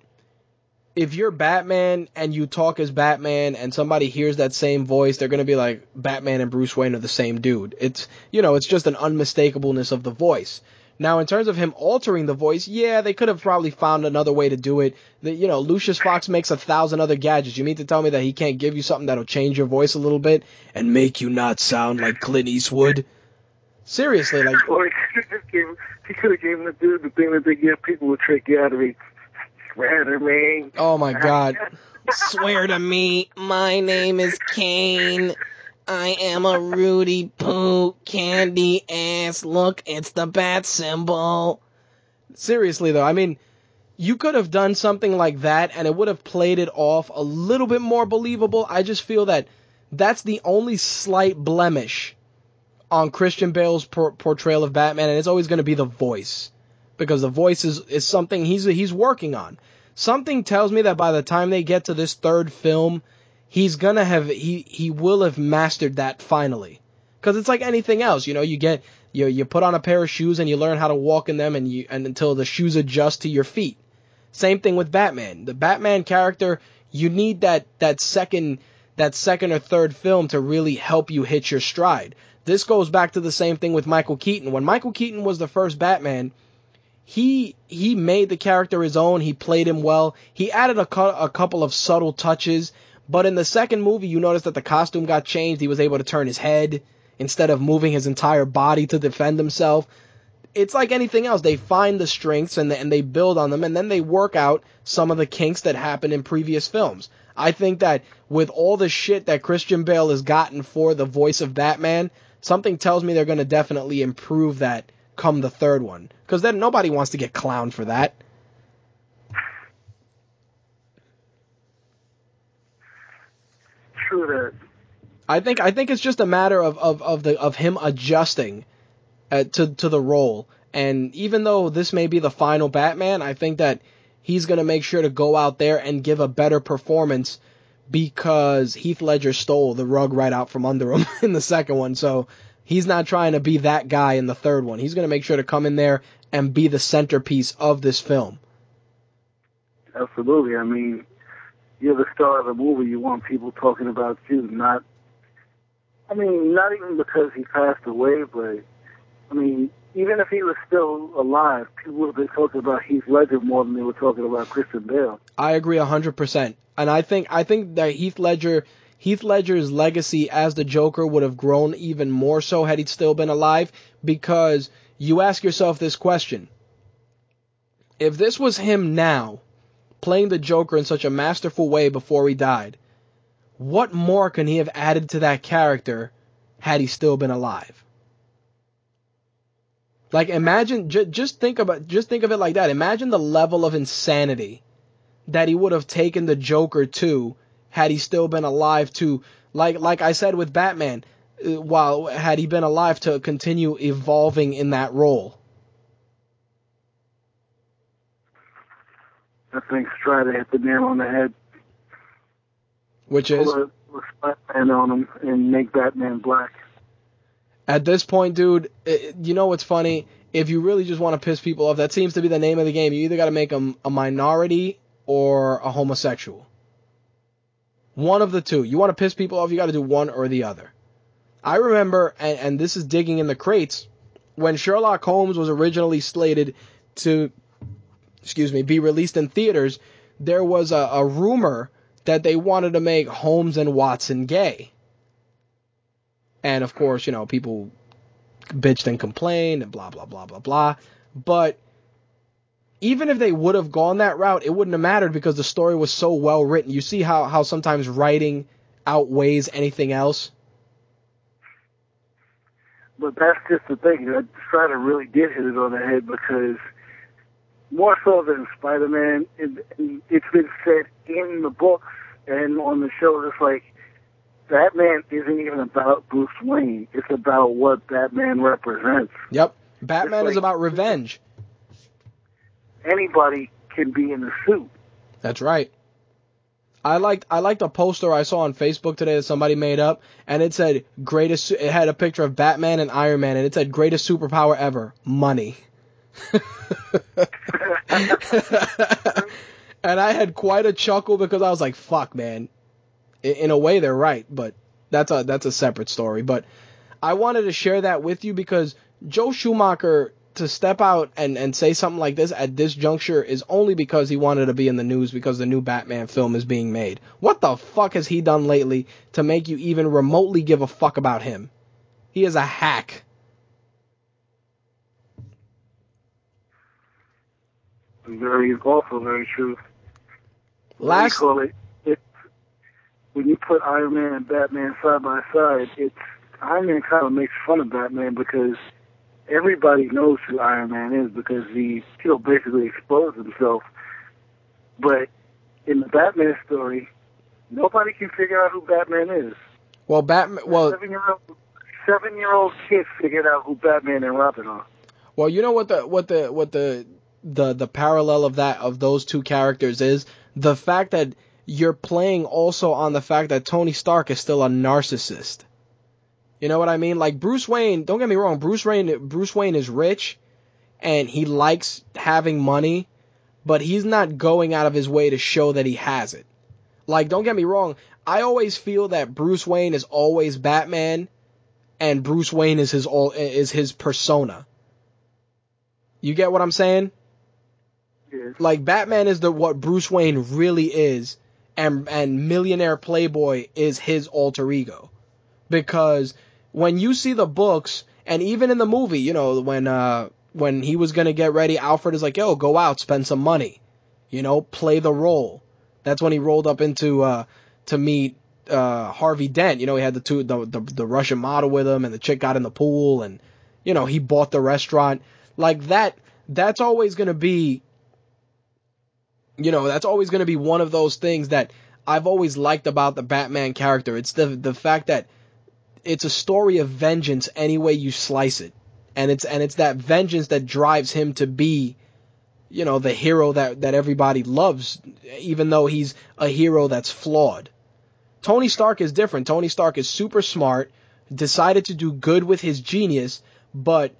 if you're Batman and you talk as Batman and somebody hears that same voice, they're going to be like Batman and Bruce Wayne are the same dude. It's, you know, it's just an unmistakableness of the voice. Now, in terms of him altering the voice, yeah, they could have probably found another way to do it. The, you know, Lucius Fox makes a thousand other gadgets. You mean to tell me that he can't give you something that'll change your voice a little bit and make you not sound like Clint Eastwood? Seriously, like. Or he could have have given the dude the thing that they give people with tracheotomy. Swear to me. Oh my God. Swear to me, my name is Kane. I am a Rudy Poo candy ass. Look, it's the bat symbol. Seriously though, I mean, you could have done something like that and it would have played it off a little bit more believable. I just feel that that's the only slight blemish on Christian Bale's por- portrayal of Batman, and it's always going to be the voice because the voice is, is something he's he's working on. Something tells me that by the time they get to this third film, he's gonna have he he will have mastered that finally. Because it's like anything else, you know, you get you you put on a pair of shoes and you learn how to walk in them, and you and until the shoes adjust to your feet. Same thing with Batman. The Batman character, you need that that second that second or third film to really help you hit your stride. This goes back to the same thing with Michael Keaton. When Michael Keaton was the first Batman, he he made the character his own. He played him well. He added a, cu- a couple of subtle touches, but in the second movie, you notice that the costume got changed. He was able to turn his head instead of moving his entire body to defend himself. It's like anything else. They find the strengths and, and they build on them, and then they work out some of the kinks that happened in previous films. I think that with all the shit that Christian Bale has gotten for the voice of Batman, something tells me they're going to definitely improve that come the third one. Because then nobody wants to get clowned for that. True that. I think I think it's just a matter of of of the of him adjusting uh, to to the role. And even though this may be the final Batman, I think that he's going to make sure to go out there and give a better performance because Heath Ledger stole the rug right out from under him [laughs] in the second one. So he's not trying to be that guy in the third one. He's going to make sure to come in there and be the centerpiece of this film. Absolutely. I mean, you're the star of the movie. You want people talking about you, not. I mean, not even because he passed away, but I mean, even if he was still alive, people would have been talking about Heath Ledger more than they were talking about Christian Bale. I agree a hundred percent, and I think I think that Heath Ledger, Heath Ledger's legacy as the Joker would have grown even more so had he still been alive. Because you ask yourself this question: If this was him now, playing the Joker in such a masterful way before he died, what more can he have added to that character had he still been alive? Like imagine j- just think about just think of it like that. Imagine the level of insanity that he would have taken the Joker to had he still been alive to like like I said with Batman uh, while had he been alive to continue evolving in that role. I think Strider hit the nail on the head. Which is Put a, a Batman on him and make Batman black. At this point, dude, it, you know what's funny? If you really just want to piss people off, that seems to be the name of the game. You either got to make them a minority or a homosexual. One of the two. You want to piss people off, you got to do one or the other. I remember, and, and this is digging in the crates, when Sherlock Holmes was originally slated to, excuse me, be released in theaters, there was a, a rumor that they wanted to make Holmes and Watson gay. And of course, you know, people bitched and complained and blah, blah, blah, blah, blah. But even if they would have gone that route, it wouldn't have mattered because the story was so well written. You see how, how sometimes writing outweighs anything else? But that's just the thing. That Strider really did hit it on the head because more so than Spider-Man, it, it's been said in the books and on the show. It's like Batman isn't even about Bruce Wayne. It's about what Batman represents. Yep. Batman is about revenge. Anybody can be in the suit. That's right. I liked I liked a poster I saw on Facebook today that somebody made up, and it said greatest. It had a picture of Batman and Iron Man, and it said greatest superpower ever, money. [laughs] and I had quite a chuckle because I was like, "Fuck, man." In, a way, they're right, but that's a that's a separate story. But I wanted to share that with you because Joe Schumacher to step out and, and say something like this at this juncture is only because he wanted to be in the news because the new Batman film is being made. What the fuck has he done lately to make you even remotely give a fuck about him? He is a hack. Very also very true. Last call it, it when you put Iron Man and Batman side by side, it's Iron Man kind of makes fun of Batman because everybody knows who Iron Man is because he you know basically exposed himself. But in the Batman story, nobody can figure out who Batman is. well, Batman. Well, seven year old seven year old kid figured out who Batman and Robin are. Well, you know what the what the what the the the parallel of that of those two characters is the fact that you're playing also on the fact that Tony Stark is still a narcissist. You know what I mean? Like Bruce Wayne, don't get me wrong, Bruce Wayne Bruce Wayne is rich and he likes having money, but he's not going out of his way to show that he has it. Like don't get me wrong, I always feel that Bruce Wayne is always Batman and Bruce Wayne is his all is his persona. You get what I'm saying? Yes. Like Batman is the what Bruce Wayne really is, and and millionaire playboy is his alter ego. Because when you see the books, and even in the movie, you know, when uh when he was gonna get ready, Alfred is like, "Yo, go out, spend some money, you know, play the role." That's when he rolled up into uh to meet uh Harvey Dent. You know, he had the two the the, the Russian model with him, and the chick got in the pool, and you know, he bought the restaurant. Like that. That's always gonna be you know, that's always to be one of those things that I've always liked about the Batman character. It's the the fact that it's a story of vengeance any way you slice it. And it's and it's that vengeance that drives him to be you know, the hero that that everybody loves even though he's a hero that's flawed. Tony Stark is different. Tony Stark is super smart, decided to do good with his genius, but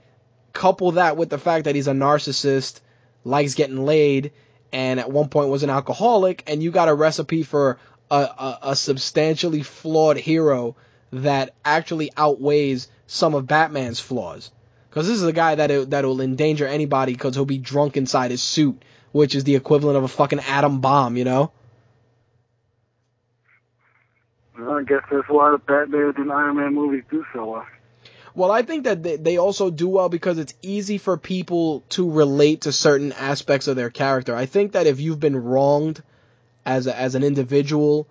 couple that with the fact that he's a narcissist, likes getting laid, and at one point was an alcoholic, and you got a recipe for a, a, a substantially flawed hero that actually outweighs some of Batman's flaws. Because this is a guy that that will endanger anybody because he'll be drunk inside his suit, which is the equivalent of a fucking atom bomb, you know? Well, I guess that's why the Batman and Iron Man movies do so well. Well, I think that they, they also do well because it's easy for people to relate to certain aspects of their character. I think that if you've been wronged as a, as an individual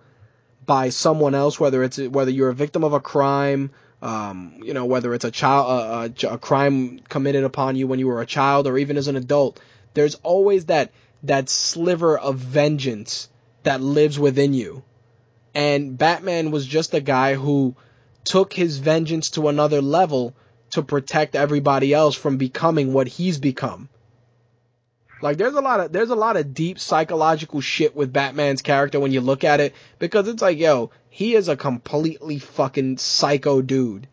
by someone else, whether it's whether you're a victim of a crime, um, you know, whether it's a child a, a crime committed upon you when you were a child or even as an adult, there's always that that sliver of vengeance that lives within you. And Batman was just a guy who took his vengeance to another level to protect everybody else from becoming what he's become. Like there's a lot of there's a lot of deep psychological shit with Batman's character when you look at it because it's like, yo, he is a completely fucking psycho dude.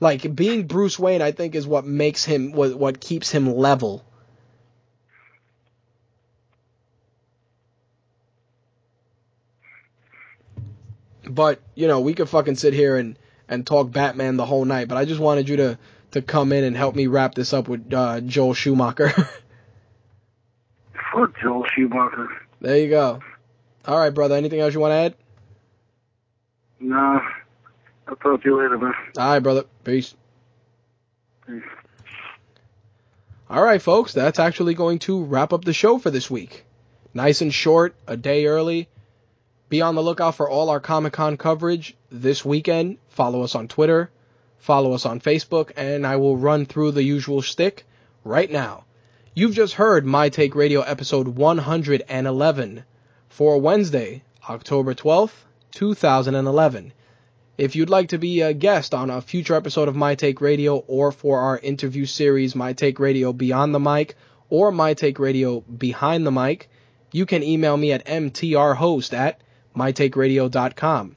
Like being Bruce Wayne, I think is what makes him what what keeps him level. But, you know, we could fucking sit here and and talk Batman the whole night, but I just wanted you to to come in and help me wrap this up with uh, Joel Schumacher. [laughs] Fuck Joel Schumacher. there you go. All right, brother. Anything else you want to add? Nah. I'll talk to you later, man. All right, brother. Peace. Peace. All right, folks. That's actually going to wrap up the show for this week. Nice and short, a day early. Be on the lookout for all our Comic Con coverage this weekend. Follow us on Twitter, follow us on Facebook, and I will run through the usual stick right now. You've just heard My Take Radio episode 111 for Wednesday, October 12th, 2011. If you'd like to be a guest on a future episode of My Take Radio or for our interview series My Take Radio Beyond the Mic or My Take Radio Behind the Mic, you can email me at mtrhost at mytakeradio.com.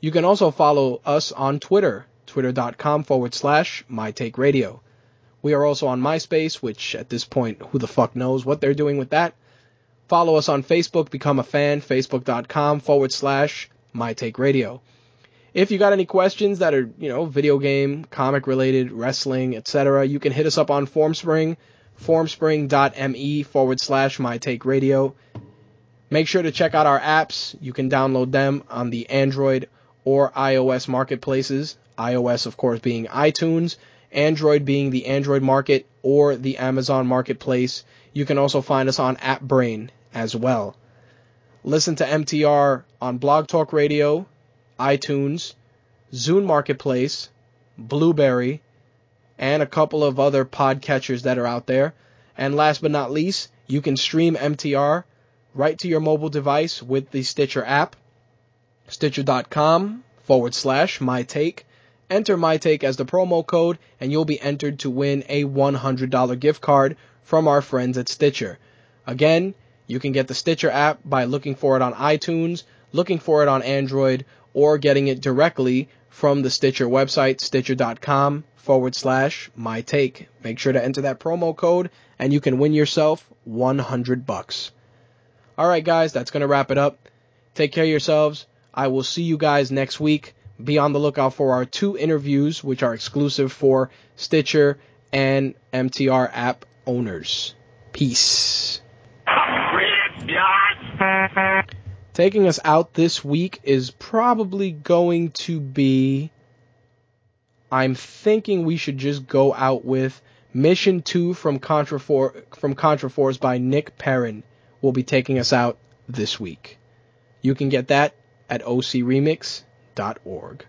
You can also follow us on Twitter, twitter.com forward slash mytakeradio. We are also on MySpace, which at this point, who the fuck knows what they're doing with that. Follow us on Facebook, become a fan, facebook.com forward slash mytakeradio. If you got any questions that are, you know, video game, comic related, wrestling, etc., you can hit us up on Formspring, formspring.me forward slash my take radio. Make sure to check out our apps. You can download them on the Android or iOS marketplaces. iOS, of course, being iTunes, Android being the Android market or the Amazon marketplace. You can also find us on AppBrain as well. Listen to MTR on Blog Talk Radio, iTunes, Zune Marketplace, Blueberry, and a couple of other podcatchers that are out there. And last but not least, you can stream MTR right to your mobile device with the Stitcher app. Stitcher.com forward slash my take. Enter my take as the promo code, and you'll be entered to win a $100 gift card from our friends at Stitcher. Again, you can get the Stitcher app by looking for it on iTunes, looking for it on Android, or getting it directly from the Stitcher website, stitcher.com forward slash my take. Make sure to enter that promo code and you can win yourself 100 bucks. All right, guys, that's going to wrap it up. Take care of yourselves. I will see you guys next week. Be on the lookout for our two interviews, which are exclusive for Stitcher and MTR app owners. Peace. Taking us out this week is probably going to be. I'm thinking we should just go out with Mission 2 from Contra, For- from Contra Force by Nick Perrin will be taking us out this week. You can get that at ocremix.org.